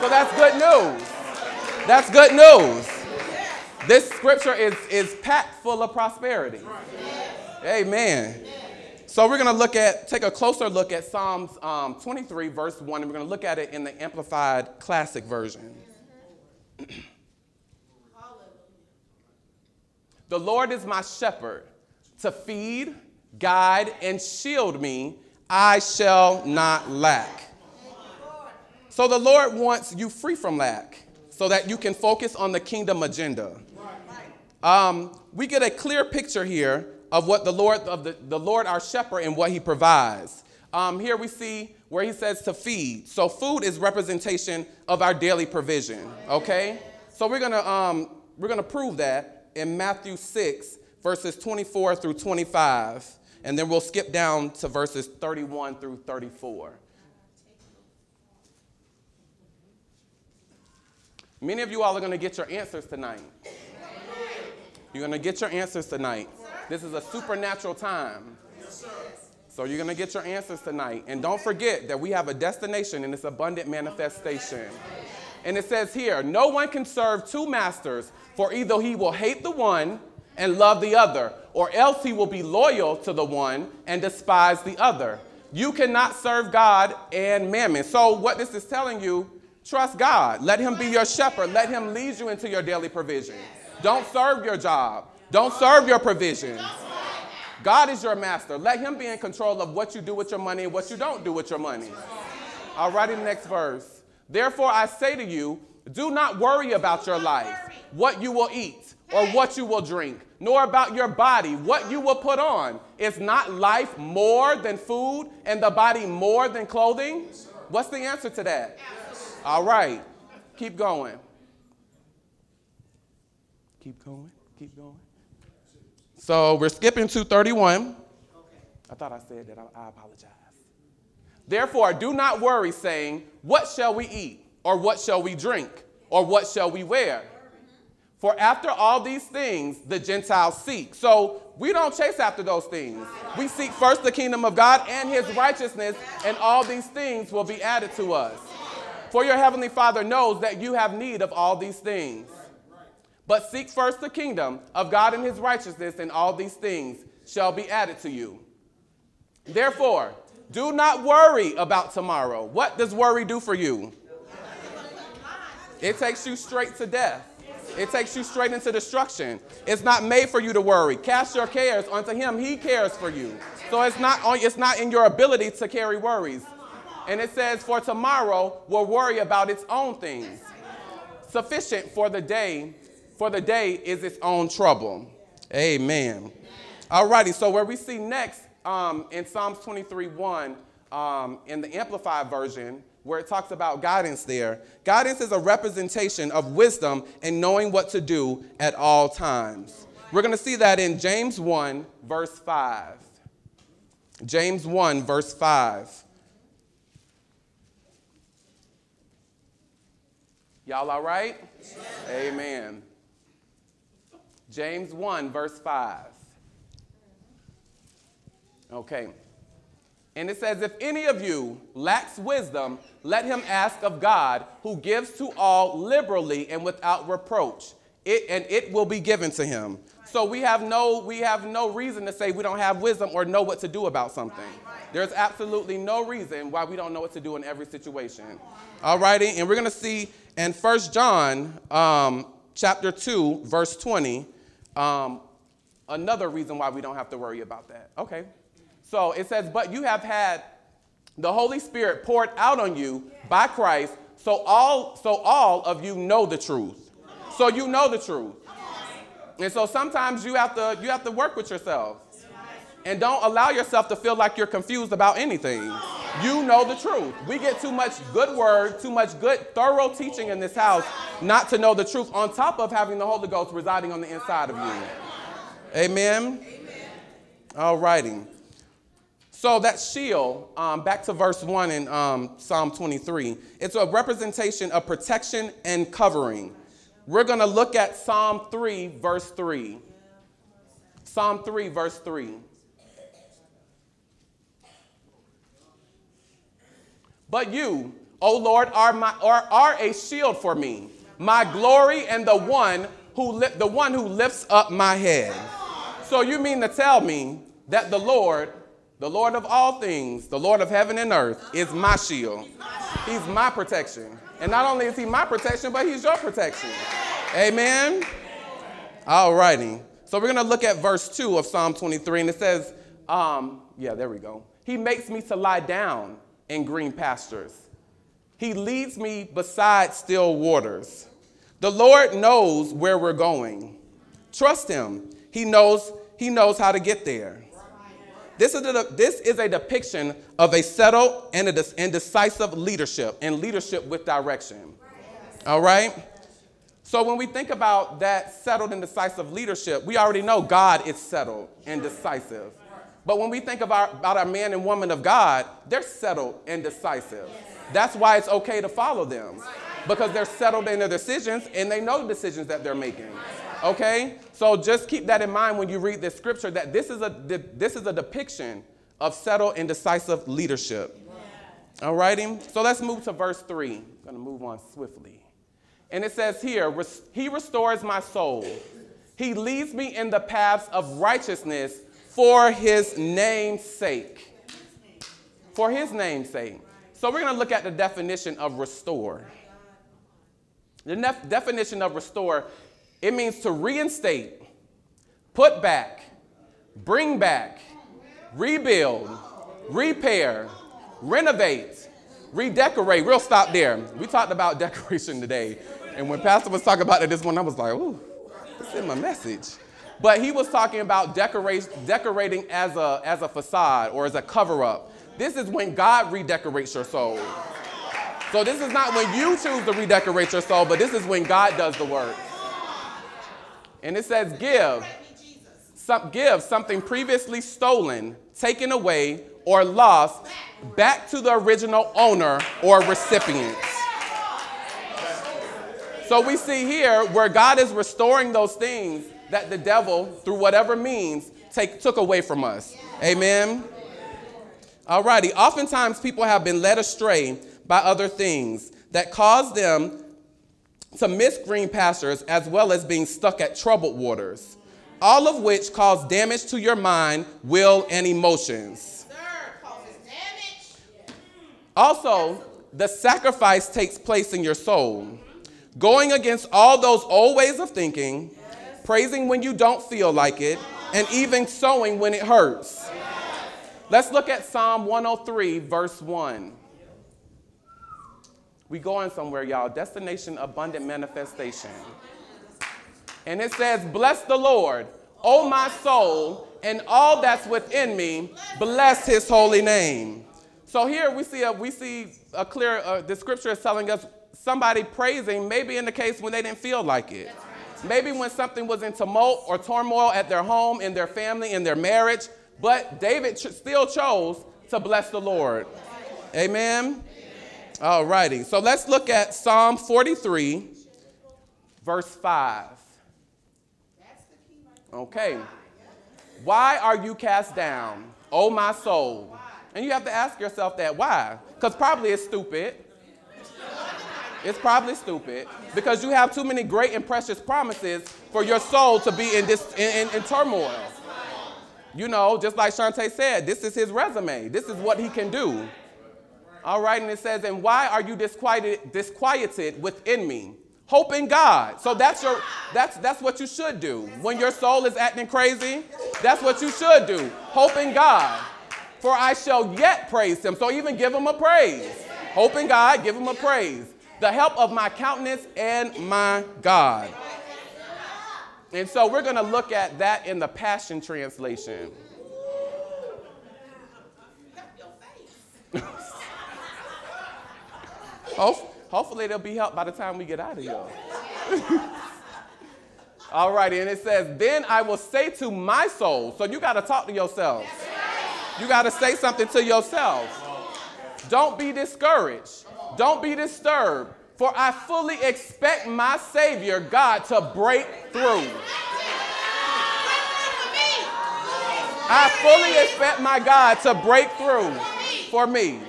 So that's good news. That's good news. This scripture is, is packed full of prosperity. Amen. So we're going to look at, take a closer look at Psalms um, 23, verse 1, and we're going to look at it in the Amplified Classic Version. the Lord is my shepherd to feed, guide, and shield me. I shall not lack. So the Lord wants you free from lack so that you can focus on the kingdom agenda. Um, we get a clear picture here of what the Lord, of the, the Lord our shepherd and what he provides. Um, here we see where he says to feed. So food is representation of our daily provision, okay? So we're gonna, um, we're gonna prove that in Matthew 6, verses 24 through 25. And then we'll skip down to verses 31 through 34. Many of you all are going to get your answers tonight. You're going to get your answers tonight. This is a supernatural time. So you're going to get your answers tonight. And don't forget that we have a destination in this abundant manifestation. And it says here, no one can serve two masters, for either he will hate the one and love the other, or else he will be loyal to the one and despise the other. You cannot serve God and mammon. So what this is telling you, trust God. Let him be your shepherd. Let him lead you into your daily provision. Don't serve your job. Don't serve your provision. God is your master. Let him be in control of what you do with your money and what you don't do with your money. All right, in the next verse. Therefore, I say to you, do not worry about your life, what you will eat or what you will drink, nor about your body, what you will put on. Is not life more than food and the body more than clothing? What's the answer to that? All right, keep going. Keep going, keep going. So we're skipping to 31. I thought I said that. I, I apologize. Therefore, do not worry, saying, What shall we eat? Or what shall we drink? Or what shall we wear? For after all these things, the Gentiles seek. So we don't chase after those things. We seek first the kingdom of God and his righteousness, and all these things will be added to us. For your heavenly Father knows that you have need of all these things. But seek first the kingdom of God and his righteousness, and all these things shall be added to you. Therefore, do not worry about tomorrow. What does worry do for you? It takes you straight to death. It takes you straight into destruction. It's not made for you to worry. Cast your cares onto him. He cares for you. So it's not on, it's not in your ability to carry worries. And it says, For tomorrow will worry about its own things. Sufficient for the day for the day is its own trouble. Amen. All righty, so where we see next um, in Psalms 23 1, um, in the Amplified version, where it talks about guidance there. Guidance is a representation of wisdom and knowing what to do at all times. We're going to see that in James 1, verse 5. James 1, verse 5. Y'all all right? Amen. James 1, verse 5. Okay. And it says, If any of you lacks wisdom, let him ask of God, who gives to all liberally and without reproach, it, and it will be given to him. So we have no we have no reason to say we don't have wisdom or know what to do about something. There's absolutely no reason why we don't know what to do in every situation. All righty, and we're gonna see in First John um, chapter 2, verse 20, um, another reason why we don't have to worry about that. Okay. So it says, But you have had the Holy Spirit poured out on you by Christ, so all, so all of you know the truth. So you know the truth. And so sometimes you have to you have to work with yourself. And don't allow yourself to feel like you're confused about anything. You know the truth. We get too much good word, too much good, thorough teaching in this house not to know the truth, on top of having the Holy Ghost residing on the inside of you. Amen? All righty. So that shield, um, back to verse 1 in um, Psalm 23, it's a representation of protection and covering. We're going to look at Psalm 3, verse 3. Psalm 3, verse 3. But you, O Lord, are, my, are, are a shield for me, my glory and the one who li- the one who lifts up my head. So you mean to tell me that the Lord, the Lord of all things, the Lord of heaven and earth, is my shield. He's my protection. And not only is he my protection, but he's your protection. Amen. All righty. So we're going to look at verse 2 of Psalm 23, and it says, um, yeah, there we go. He makes me to lie down in green pastures. He leads me beside still waters. The Lord knows where we're going. Trust him. He knows, he knows how to get there. This is, a, this is a depiction of a settled and, a, and decisive leadership, and leadership with direction. All right? So when we think about that settled and decisive leadership, we already know God is settled and decisive. But when we think about, about our man and woman of God, they're settled and decisive. That's why it's okay to follow them because they're settled in their decisions and they know the decisions that they're making. Okay? So just keep that in mind when you read this scripture that this is a, this is a depiction of settled and decisive leadership. All righty? So let's move to verse 3. I'm going to move on swiftly. And it says here, He restores my soul. He leads me in the paths of righteousness for His name's sake. For His name's sake. So we're going to look at the definition of restore. The nef- definition of restore, it means to reinstate, put back, bring back, rebuild, repair, renovate, redecorate. We'll stop there. We talked about decoration today. And when Pastor was talking about it this one, I was like, ooh, this is my message. But he was talking about decorate, decorating as a, as a facade or as a cover up. This is when God redecorates your soul. So this is not when you choose to redecorate your soul, but this is when God does the work. And it says, give. Some, give something previously stolen, taken away, or lost back to the original owner or recipient. So we see here where God is restoring those things that the devil, through whatever means, take, took away from us. Amen. Alrighty, oftentimes people have been led astray by other things that cause them to miss green pastures as well as being stuck at troubled waters, all of which cause damage to your mind, will, and emotions. Also, the sacrifice takes place in your soul, going against all those old ways of thinking, praising when you don't feel like it, and even sowing when it hurts. Let's look at Psalm 103, verse 1. We going somewhere, y'all. Destination abundant manifestation. And it says, Bless the Lord, O my soul, and all that's within me, bless his holy name. So here we see a, we see a clear, uh, the scripture is telling us somebody praising, maybe in the case when they didn't feel like it. Maybe when something was in tumult or turmoil at their home, in their family, in their marriage, but David ch- still chose to bless the Lord. Amen. All righty. So let's look at Psalm 43, verse 5. Okay. Why are you cast down, O my soul? And you have to ask yourself that. Why? Because probably it's stupid. It's probably stupid because you have too many great and precious promises for your soul to be in this in, in, in turmoil. You know, just like Shantae said, this is his resume. This is what he can do. All right, and it says, and why are you disquieted, disquieted within me? Hope in God. So that's your that's that's what you should do. When your soul is acting crazy, that's what you should do. Hope in God. For I shall yet praise him. So even give him a praise. Hope in God, give him a praise. The help of my countenance and my God. And so we're going to look at that in the Passion Translation. Hope, hopefully, they'll be helped by the time we get out of here. All righty, and it says, Then I will say to my soul, so you got to talk to yourself. You got to say something to yourself. Don't be discouraged. Don't be disturbed, for I fully expect my Savior, God, to break through. I fully expect my God to break through for me.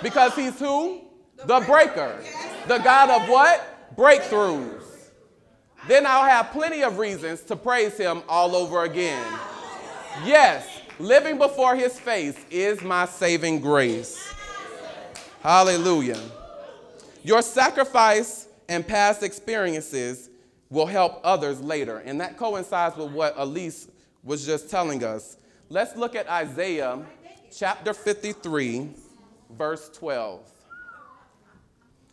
Because he's who? The breaker. The God of what? Breakthroughs. Then I'll have plenty of reasons to praise him all over again. Yes, living before his face is my saving grace. Hallelujah. Your sacrifice and past experiences will help others later. And that coincides with what Elise was just telling us. Let's look at Isaiah chapter 53, verse 12.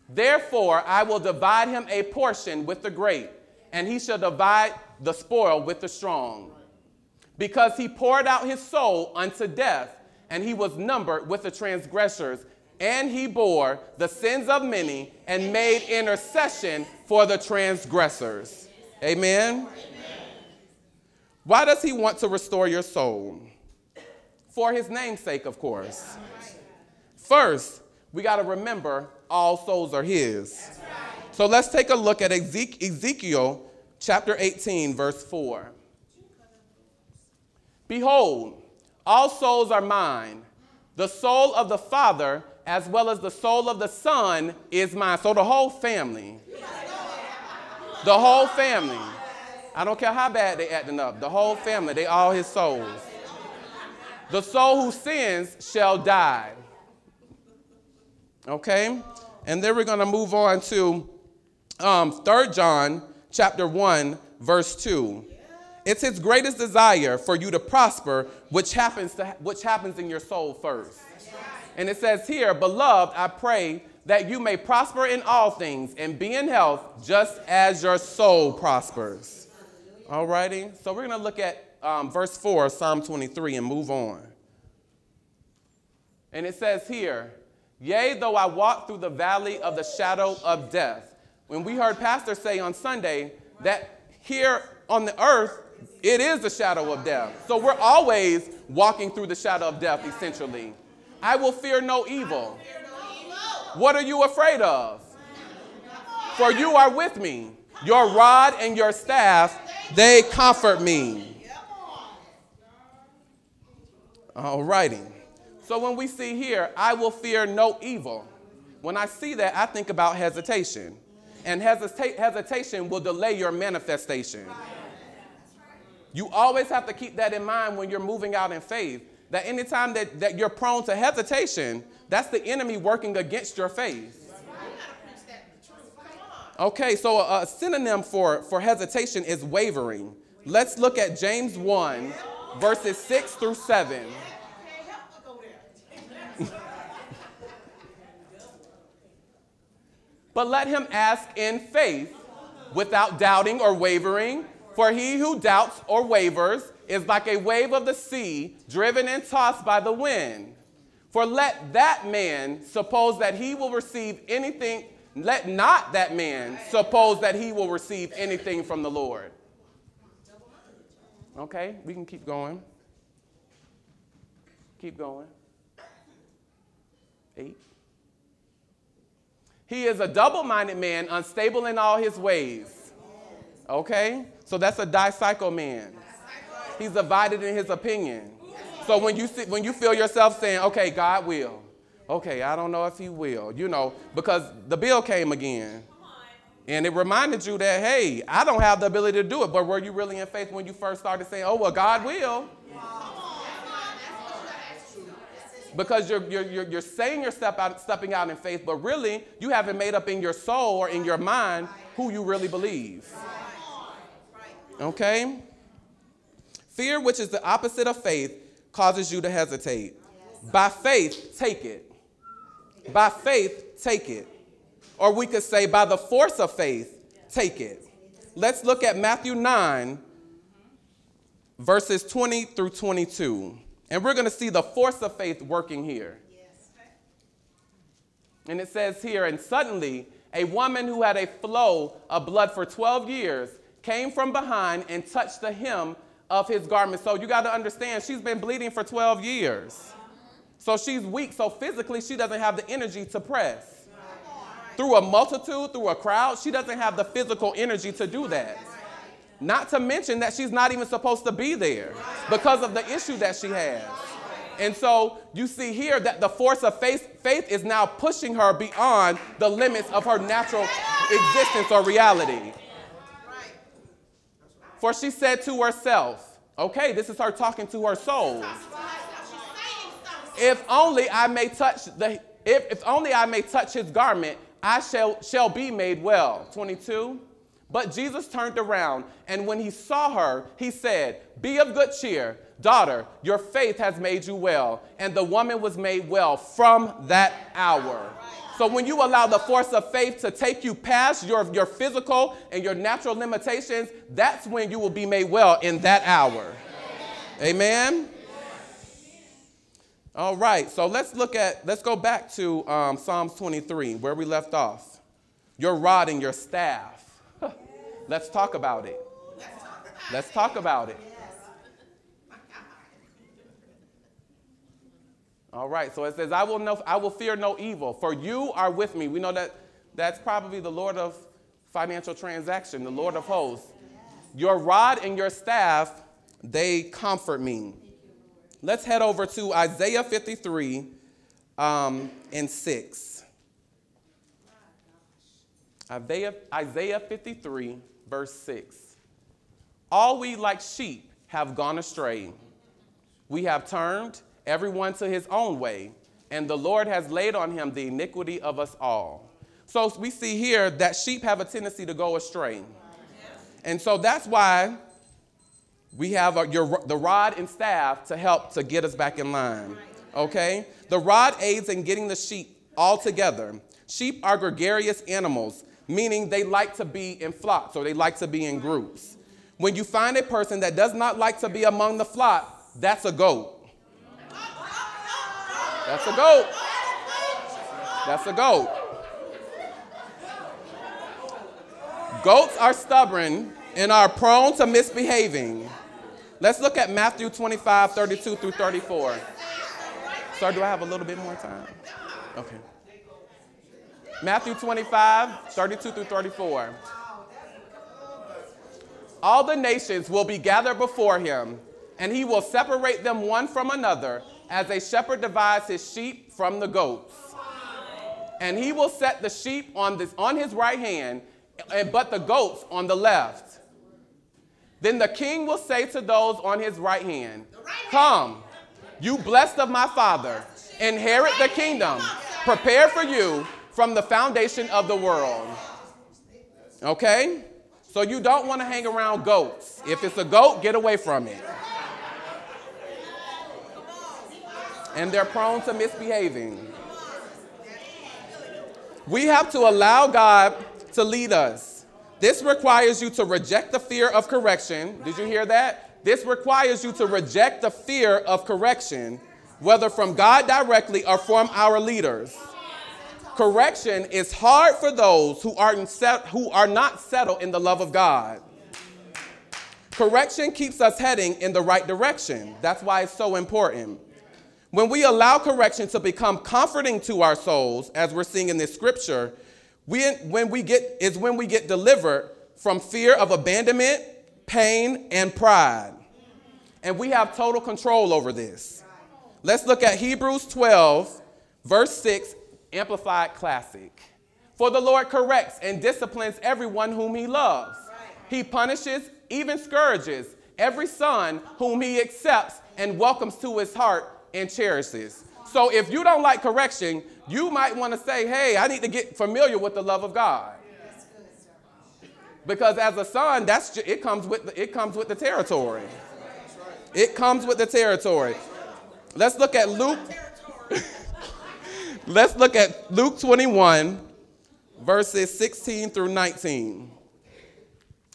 Therefore, I will divide him a portion with the great, and he shall divide the spoil with the strong. Because he poured out his soul unto death, and he was numbered with the transgressors, and he bore the sins of many and made intercession for the transgressors. Amen. Why does he want to restore your soul? For his name's sake, of course. First, we got to remember all souls are his. So let's take a look at Ezekiel chapter 18, verse 4. Behold, all souls are mine. The soul of the Father, as well as the soul of the Son, is mine. So the whole family. The whole family. I don't care how bad they acting up. The whole family, they all his souls. The soul who sins shall die. Okay? And then we're going to move on to um, 3 John chapter 1, verse 2. It's his greatest desire for you to prosper, which happens, to, which happens in your soul first. And it says here, Beloved, I pray that you may prosper in all things and be in health just as your soul prospers. All righty? So we're going to look at um, verse 4, Psalm 23, and move on. And it says here, Yea, though I walk through the valley of the shadow of death. When we heard Pastor say on Sunday that here on the earth, it is the shadow of death. So we're always walking through the shadow of death, essentially. I will fear no evil. What are you afraid of? For you are with me. Your rod and your staff, they comfort me. All righty. So when we see here, I will fear no evil, when I see that, I think about hesitation. And hesita- hesitation will delay your manifestation. You always have to keep that in mind when you're moving out in faith. That anytime that, that you're prone to hesitation, that's the enemy working against your faith. Okay, so a, a synonym for, for hesitation is wavering. Let's look at James 1, verses 6 through 7. But let him ask in faith without doubting or wavering. For he who doubts or wavers is like a wave of the sea driven and tossed by the wind. For let that man suppose that he will receive anything, let not that man suppose that he will receive anything from the Lord. Okay, we can keep going. Keep going. Eight. He is a double minded man, unstable in all his ways. Okay? So that's a dicycle man. He's divided in his opinion. So when you see, when you feel yourself saying, "Okay, God will," okay, I don't know if He will, you know, because the bill came again, and it reminded you that, hey, I don't have the ability to do it. But were you really in faith when you first started saying, "Oh, well, God will"? Because you're, you're, you're, you're saying you're step out, stepping out in faith, but really you haven't made up in your soul or in your mind who you really believe. Okay? Fear, which is the opposite of faith, causes you to hesitate. By faith, take it. By faith, take it. Or we could say, by the force of faith, take it. Let's look at Matthew 9, verses 20 through 22. And we're going to see the force of faith working here. And it says here, and suddenly a woman who had a flow of blood for 12 years came from behind and touched the hem of his garment. So you got to understand, she's been bleeding for 12 years. So she's weak. So physically, she doesn't have the energy to press. Through a multitude, through a crowd, she doesn't have the physical energy to do that. Not to mention that she's not even supposed to be there because of the issue that she has. And so you see here that the force of faith, faith is now pushing her beyond the limits of her natural existence or reality. For she said to herself, okay, this is her talking to her soul. If only I may touch the if, if only I may touch his garment, I shall shall be made well. 22. But Jesus turned around, and when he saw her, he said, Be of good cheer, daughter, your faith has made you well. And the woman was made well from that hour. So when you allow the force of faith to take you past your, your physical and your natural limitations, that's when you will be made well in that hour. Amen. All right, so let's look at, let's go back to um, Psalms 23, where we left off. Your rod and your staff. Let's talk about it. Let's talk about it. All right, so it says, I will, know, I will fear no evil, for you are with me. We know that that's probably the Lord of financial transaction, the Lord of hosts. Your rod and your staff, they comfort me. Let's head over to Isaiah 53 um, and 6. Isaiah, Isaiah 53, verse 6. All we like sheep have gone astray. We have turned everyone to his own way, and the Lord has laid on him the iniquity of us all. So we see here that sheep have a tendency to go astray. And so that's why we have your, the rod and staff to help to get us back in line. Okay? The rod aids in getting the sheep all together. Sheep are gregarious animals, meaning they like to be in flocks or they like to be in groups. When you find a person that does not like to be among the flock, that's a goat. That's a goat. That's a goat. Goats are stubborn and are prone to misbehaving. Let's look at Matthew 25, 32 through 34. Sir, do I have a little bit more time? Okay. Matthew 25, 32 through 34. All the nations will be gathered before him, and he will separate them one from another, as a shepherd divides his sheep from the goats. And he will set the sheep on, this, on his right hand, but the goats on the left. Then the king will say to those on his right hand, Come, you blessed of my father, inherit the kingdom prepared for you from the foundation of the world. Okay? So you don't want to hang around goats. If it's a goat, get away from it. And they're prone to misbehaving. We have to allow God to lead us. This requires you to reject the fear of correction. Did you hear that? This requires you to reject the fear of correction whether from God directly or from our leaders. Correction is hard for those who are, set, who are not settled in the love of God. Correction keeps us heading in the right direction. That's why it's so important. When we allow correction to become comforting to our souls, as we're seeing in this scripture, we, when we get, is when we get delivered from fear of abandonment, pain, and pride. And we have total control over this. Let's look at Hebrews 12, verse 6, Amplified Classic. For the Lord corrects and disciplines everyone whom he loves. He punishes, even scourges, every son whom he accepts and welcomes to his heart and cherishes. So if you don't like correction, you might want to say, hey, I need to get familiar with the love of God. Because as a son, that's ju- it comes with the, it comes with the territory. It comes with the territory. Let's look at Luke. Let's look at Luke 21, verses 16 through 19.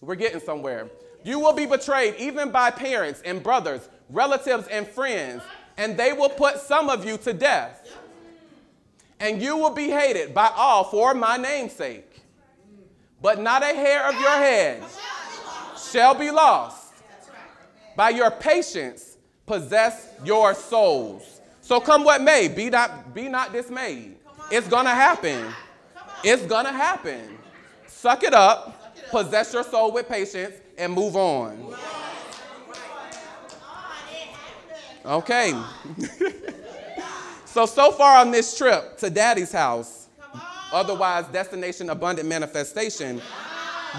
We're getting somewhere. You will be betrayed even by parents and brothers, relatives and friends, and they will put some of you to death. And you will be hated by all for my name's sake. But not a hair of your head shall be lost. By your patience, possess your souls. So come what may, be not, be not dismayed. It's gonna happen. It's gonna happen. Suck it up, possess your soul with patience, and move on. Okay. so, so far on this trip to Daddy's house, otherwise Destination Abundant Manifestation,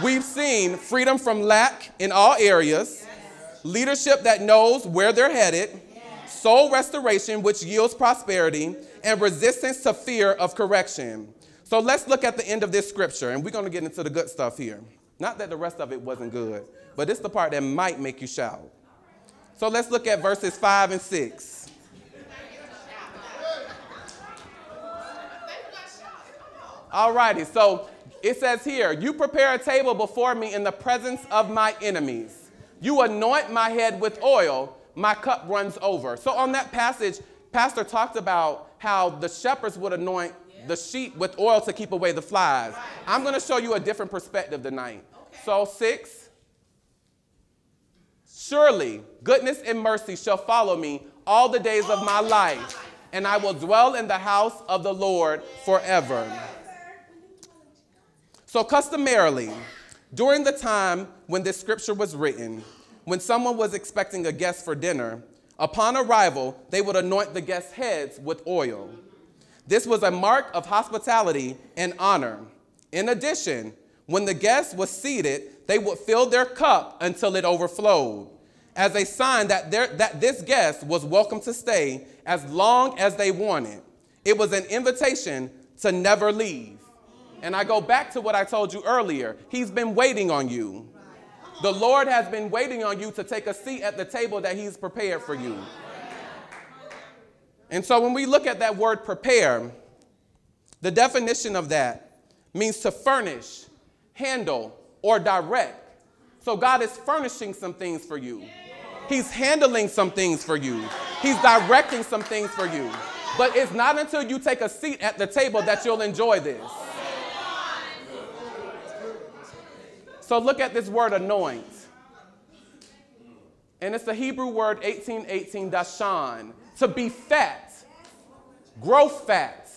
we've seen freedom from lack in all areas, leadership that knows where they're headed, soul restoration, which yields prosperity, and resistance to fear of correction. So let's look at the end of this scripture, and we're going to get into the good stuff here. Not that the rest of it wasn't good, but it's the part that might make you shout. So let's look at verses 5 and 6. All righty, so it says here, You prepare a table before me in the presence of my enemies. You anoint my head with oil, my cup runs over. So on that passage, Pastor talked about how the shepherds would anoint the sheep with oil to keep away the flies. I'm going to show you a different perspective tonight. So, six. Surely goodness and mercy shall follow me all the days of my life, and I will dwell in the house of the Lord forever. So, customarily, during the time when this scripture was written, when someone was expecting a guest for dinner, upon arrival, they would anoint the guest's heads with oil. This was a mark of hospitality and honor. In addition, when the guest was seated, they would fill their cup until it overflowed, as a sign that, that this guest was welcome to stay as long as they wanted. It was an invitation to never leave. And I go back to what I told you earlier He's been waiting on you. The Lord has been waiting on you to take a seat at the table that He's prepared for you. And so when we look at that word prepare, the definition of that means to furnish, handle, or direct. So God is furnishing some things for you. He's handling some things for you. He's directing some things for you. But it's not until you take a seat at the table that you'll enjoy this. So look at this word anoint. And it's the Hebrew word 1818 dashan, to be fat, grow fat,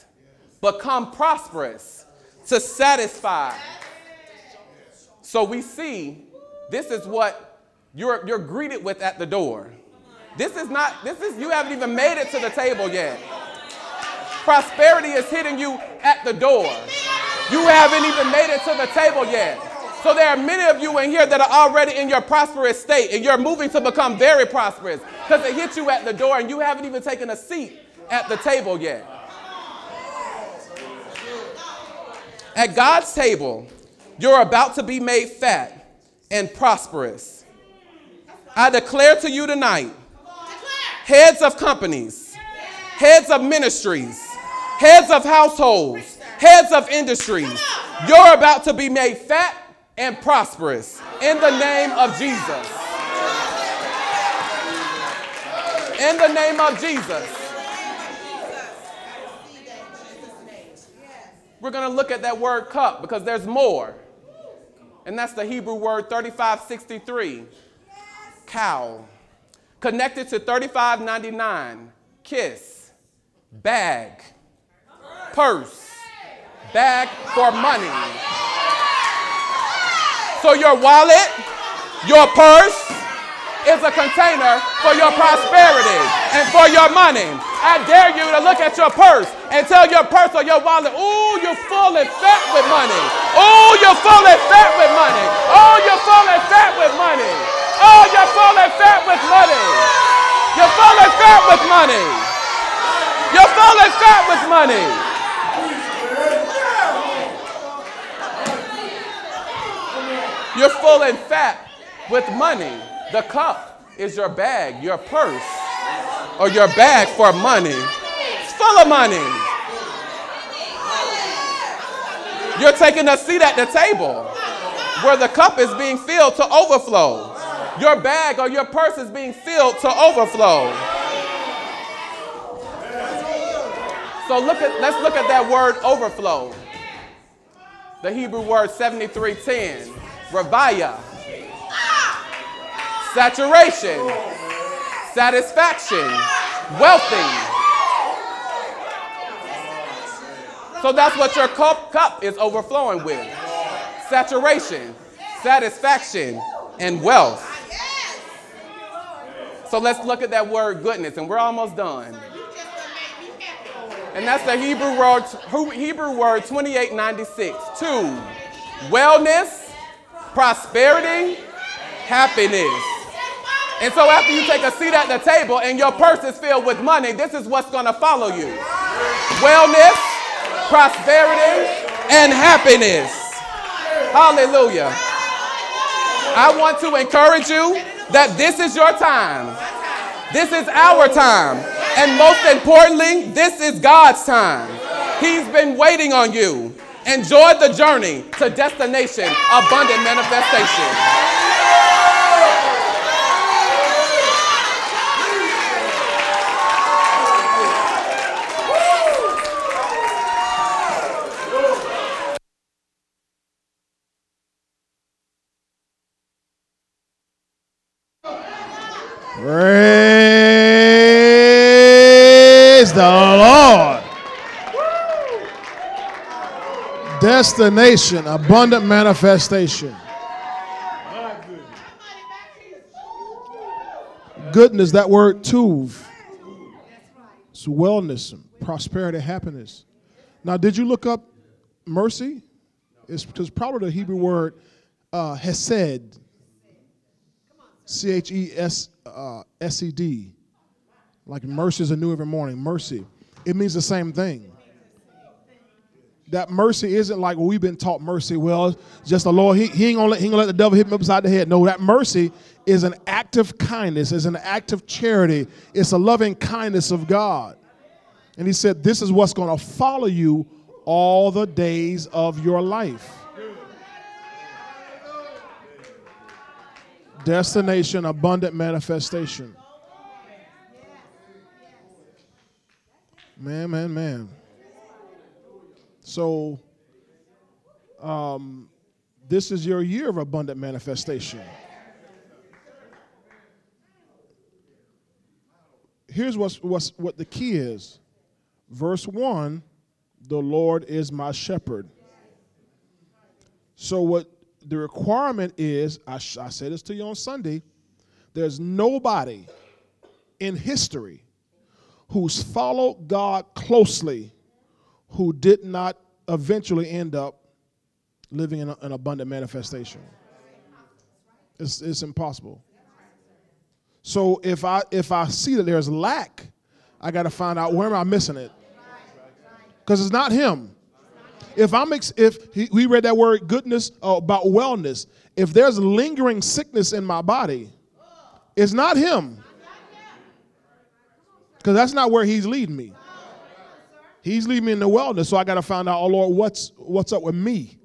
become prosperous, to satisfy. So we see this is what you're, you're greeted with at the door. This is not, this is, you haven't even made it to the table yet. Prosperity is hitting you at the door. You haven't even made it to the table yet. So there are many of you in here that are already in your prosperous state and you're moving to become very prosperous because it hit you at the door and you haven't even taken a seat at the table yet. At God's table, you're about to be made fat and prosperous. I declare to you tonight heads of companies, heads of ministries, heads of households, heads of industries, you're about to be made fat and prosperous in the name of Jesus. In the name of Jesus. We're going to look at that word cup because there's more. And that's the Hebrew word 3563, cow. Connected to 3599, kiss, bag, purse, bag for money so your wallet, your purse is a container for your prosperity and for your money. I dare you to look at your purse and tell your purse or your wallet, ooh, you're full and fat with money. Ooh, you're full and fat with money. Oh, you're full and fat with money. Oh, you're full and fat with money. You're full and fat with money. You're full and fat with money. You're full and fat with money. The cup is your bag, your purse, or your bag for money. It's full of money. You're taking a seat at the table where the cup is being filled to overflow. Your bag or your purse is being filled to overflow. So look at let's look at that word overflow. The Hebrew word 7310, ravaya. Saturation, satisfaction, wealthy. So that's what your cup, cup is overflowing with. Saturation, satisfaction, and wealth. So let's look at that word goodness, and we're almost done. And that's the Hebrew word, Hebrew word 2896. Two, wellness, prosperity, happiness. And so after you take a seat at the table and your purse is filled with money, this is what's going to follow you. Wellness, prosperity, and happiness. Hallelujah. I want to encourage you that this is your time. This is our time. And most importantly, this is God's time. He's been waiting on you. Enjoy the journey to destination abundant manifestation. Praise the Lord. Destination, abundant manifestation. Goodness, that word tuv. It's wellness, prosperity, happiness. Now, did you look up mercy? It's, it's probably the Hebrew word uh, hesed. C H E S uh, S E D. Like mercy is a new every morning. Mercy. It means the same thing. That mercy isn't like we've been taught mercy. Well, just the Lord, he, he, ain't gonna let, he ain't gonna let the devil hit me upside the head. No, that mercy is an act of kindness, is an act of charity. It's a loving kindness of God. And he said, This is what's gonna follow you all the days of your life. Destination, abundant manifestation. Man, man, man. So, um, this is your year of abundant manifestation. Here's what's, what's, what the key is. Verse 1 The Lord is my shepherd. So, what the requirement is I, I said this to you on Sunday there's nobody in history who's followed God closely who did not eventually end up living in a, an abundant manifestation. It's, it's impossible. So if I if I see that there's lack, I got to find out where am I missing it? Because it's not him. If I'm ex- if he, we read that word goodness uh, about wellness, if there's lingering sickness in my body, it's not him. Because that's not where he's leading me. He's leading me in the wilderness, so I got to find out, oh Lord, what's what's up with me?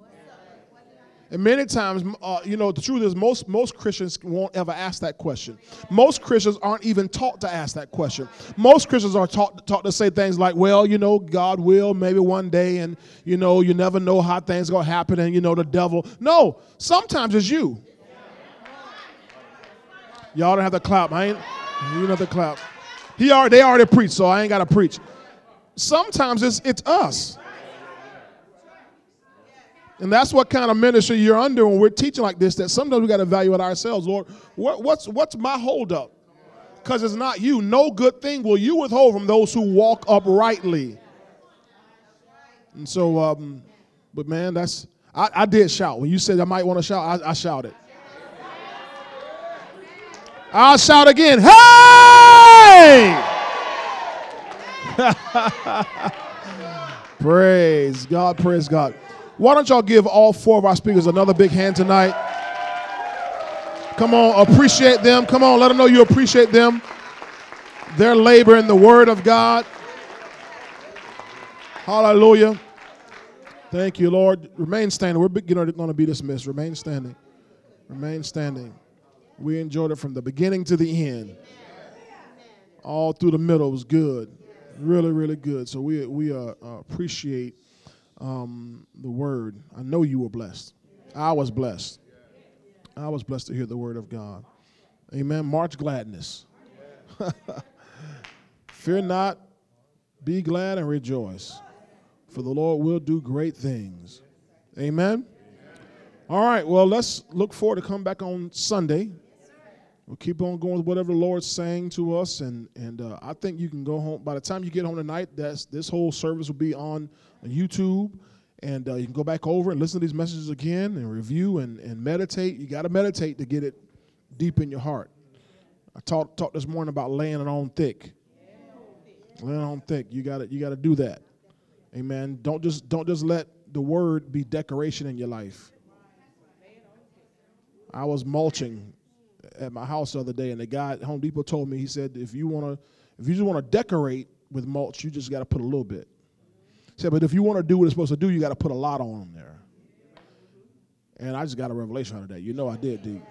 And many times, uh, you know, the truth is most most Christians won't ever ask that question. Most Christians aren't even taught to ask that question. Most Christians are taught taught to say things like, "Well, you know, God will maybe one day, and you know, you never know how things gonna happen, and you know, the devil." No, sometimes it's you. Y'all don't have to clap. I ain't. You don't have to clap. He already they already preached, so I ain't gotta preach. Sometimes it's it's us. And that's what kind of ministry you're under when we're teaching like this. That sometimes we got to evaluate ourselves, Lord. What, what's what's my holdup? Because it's not you. No good thing will you withhold from those who walk uprightly. And so, um, but man, that's I, I did shout when you said I might want to shout. I, I shouted. I'll shout again. Hey! praise God. Praise God. Why don't y'all give all four of our speakers another big hand tonight? Come on, appreciate them. Come on, let them know you appreciate them. Their labor in the Word of God. Hallelujah. Thank you, Lord. Remain standing. We're going to be dismissed. Remain standing. Remain standing. We enjoyed it from the beginning to the end. All through the middle was good. Really, really good. So we, we uh, uh, appreciate um, the word. I know you were blessed. I was blessed. I was blessed to hear the word of God. Amen. March gladness. Fear not, be glad and rejoice, for the Lord will do great things. Amen. All right, well, let's look forward to come back on Sunday. We'll keep on going with whatever the Lord's saying to us, and and uh, I think you can go home. By the time you get home tonight, that's this whole service will be on YouTube, and uh, you can go back over and listen to these messages again and review and, and meditate. You got to meditate to get it deep in your heart. I talked talked this morning about laying it on thick. Laying it on thick. You got to you got to do that. Amen. Don't just don't just let the word be decoration in your life. I was mulching at my house the other day, and the guy at Home Depot told me he said if you want to if you just want to decorate with mulch, you just got to put a little bit. He said, but if you want to do what it's supposed to do, you got to put a lot on there. And I just got a revelation out of that. You know I did, dude.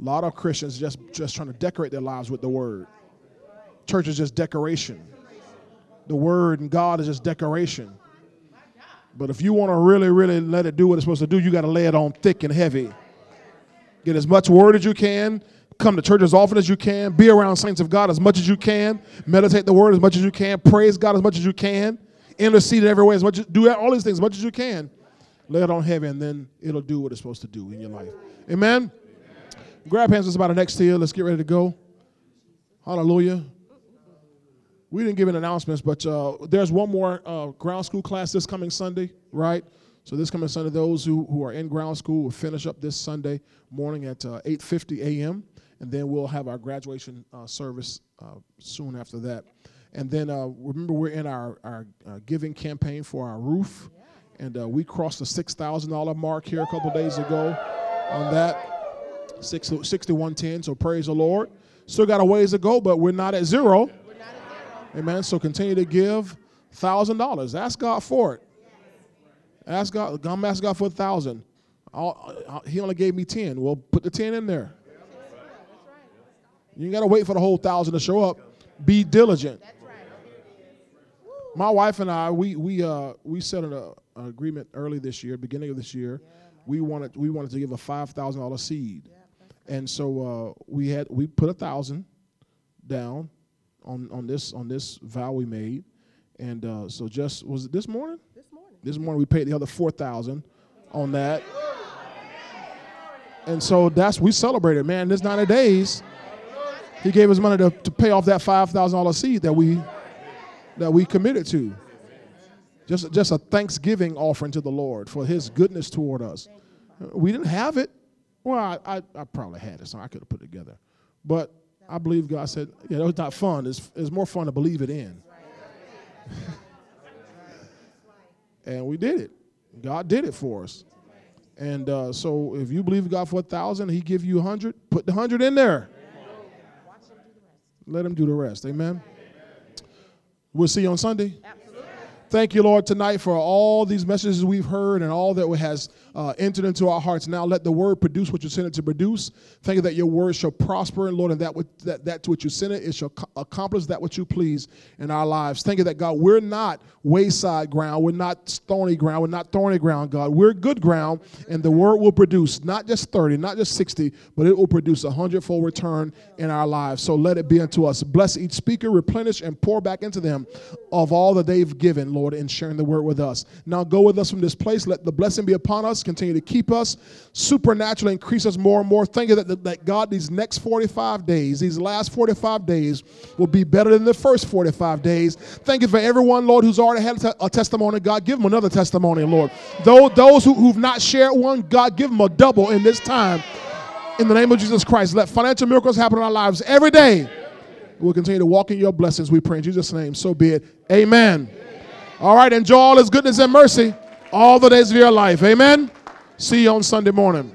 A lot of Christians just just trying to decorate their lives with the word. Church is just decoration. The word and God is just decoration. But if you want to really, really let it do what it's supposed to do, you got to lay it on thick and heavy. Get as much word as you can. Come to church as often as you can. Be around saints of God as much as you can. Meditate the word as much as you can. Praise God as much as you can. Intercede in every way as much as do all these things as much as you can. Lay it on heavy, and then it'll do what it's supposed to do in your life. Amen. Grab hands with somebody next to you. Let's get ready to go. Hallelujah. We didn't give an announcements, but uh, there's one more uh, ground school class this coming Sunday, right? So this coming Sunday, those who, who are in ground school will finish up this Sunday morning at uh, 8.50 a.m., and then we'll have our graduation uh, service uh, soon after that. And then uh, remember, we're in our, our uh, giving campaign for our roof, and uh, we crossed the $6,000 mark here a couple days ago on that, 60, 6110, so praise the Lord. Still got a ways to go, but we're not at zero. Amen. So continue to give thousand dollars. Ask God for it. Ask God. I'm God for a thousand. He only gave me ten. Well, put the ten in there. You got to wait for the whole thousand to show up. Be diligent. My wife and I, we we uh we set an, uh, an agreement early this year, beginning of this year. We wanted we wanted to give a five thousand dollar seed, and so uh, we had we put a thousand down on on this on this vow we made, and uh, so just was it this morning? This morning. We paid the other four thousand on that, and so that's we celebrated. Man, this ninety days, he gave us money to, to pay off that five thousand dollar seed that we that we committed to. Just just a thanksgiving offering to the Lord for His goodness toward us. We didn't have it. Well, I, I, I probably had it, so I could have put it together, but I believe God said, yeah, it's not fun. It's, it's more fun to believe it in. and we did it. God did it for us. And uh, so if you believe God for a thousand, he give you a hundred, put the hundred in there. Let him do the rest. Amen. We'll see you on Sunday. Thank you, Lord, tonight for all these messages we've heard and all that has uh, entered into our hearts. Now let the word produce what you sent it to produce. Thank you that your word shall prosper, and Lord, and that, what, that, that to which you sent it, it shall co- accomplish that which you please in our lives. Thank you that, God, we're not wayside ground. We're not stony ground. We're not thorny ground, God. We're good ground, and the word will produce not just 30, not just 60, but it will produce a hundredfold return in our lives. So let it be unto us. Bless each speaker, replenish and pour back into them of all that they've given, Lord, in sharing the word with us. Now go with us from this place. Let the blessing be upon us. Continue to keep us, supernaturally increase us more and more. Thank you that, that God, these next 45 days, these last 45 days, will be better than the first 45 days. Thank you for everyone, Lord, who's already had a testimony. God, give them another testimony, Lord. Those, those who, who've not shared one, God, give them a double in this time. In the name of Jesus Christ, let financial miracles happen in our lives every day. We'll continue to walk in your blessings, we pray in Jesus' name. So be it. Amen. All right, enjoy all his goodness and mercy all the days of your life. Amen. See you on Sunday morning.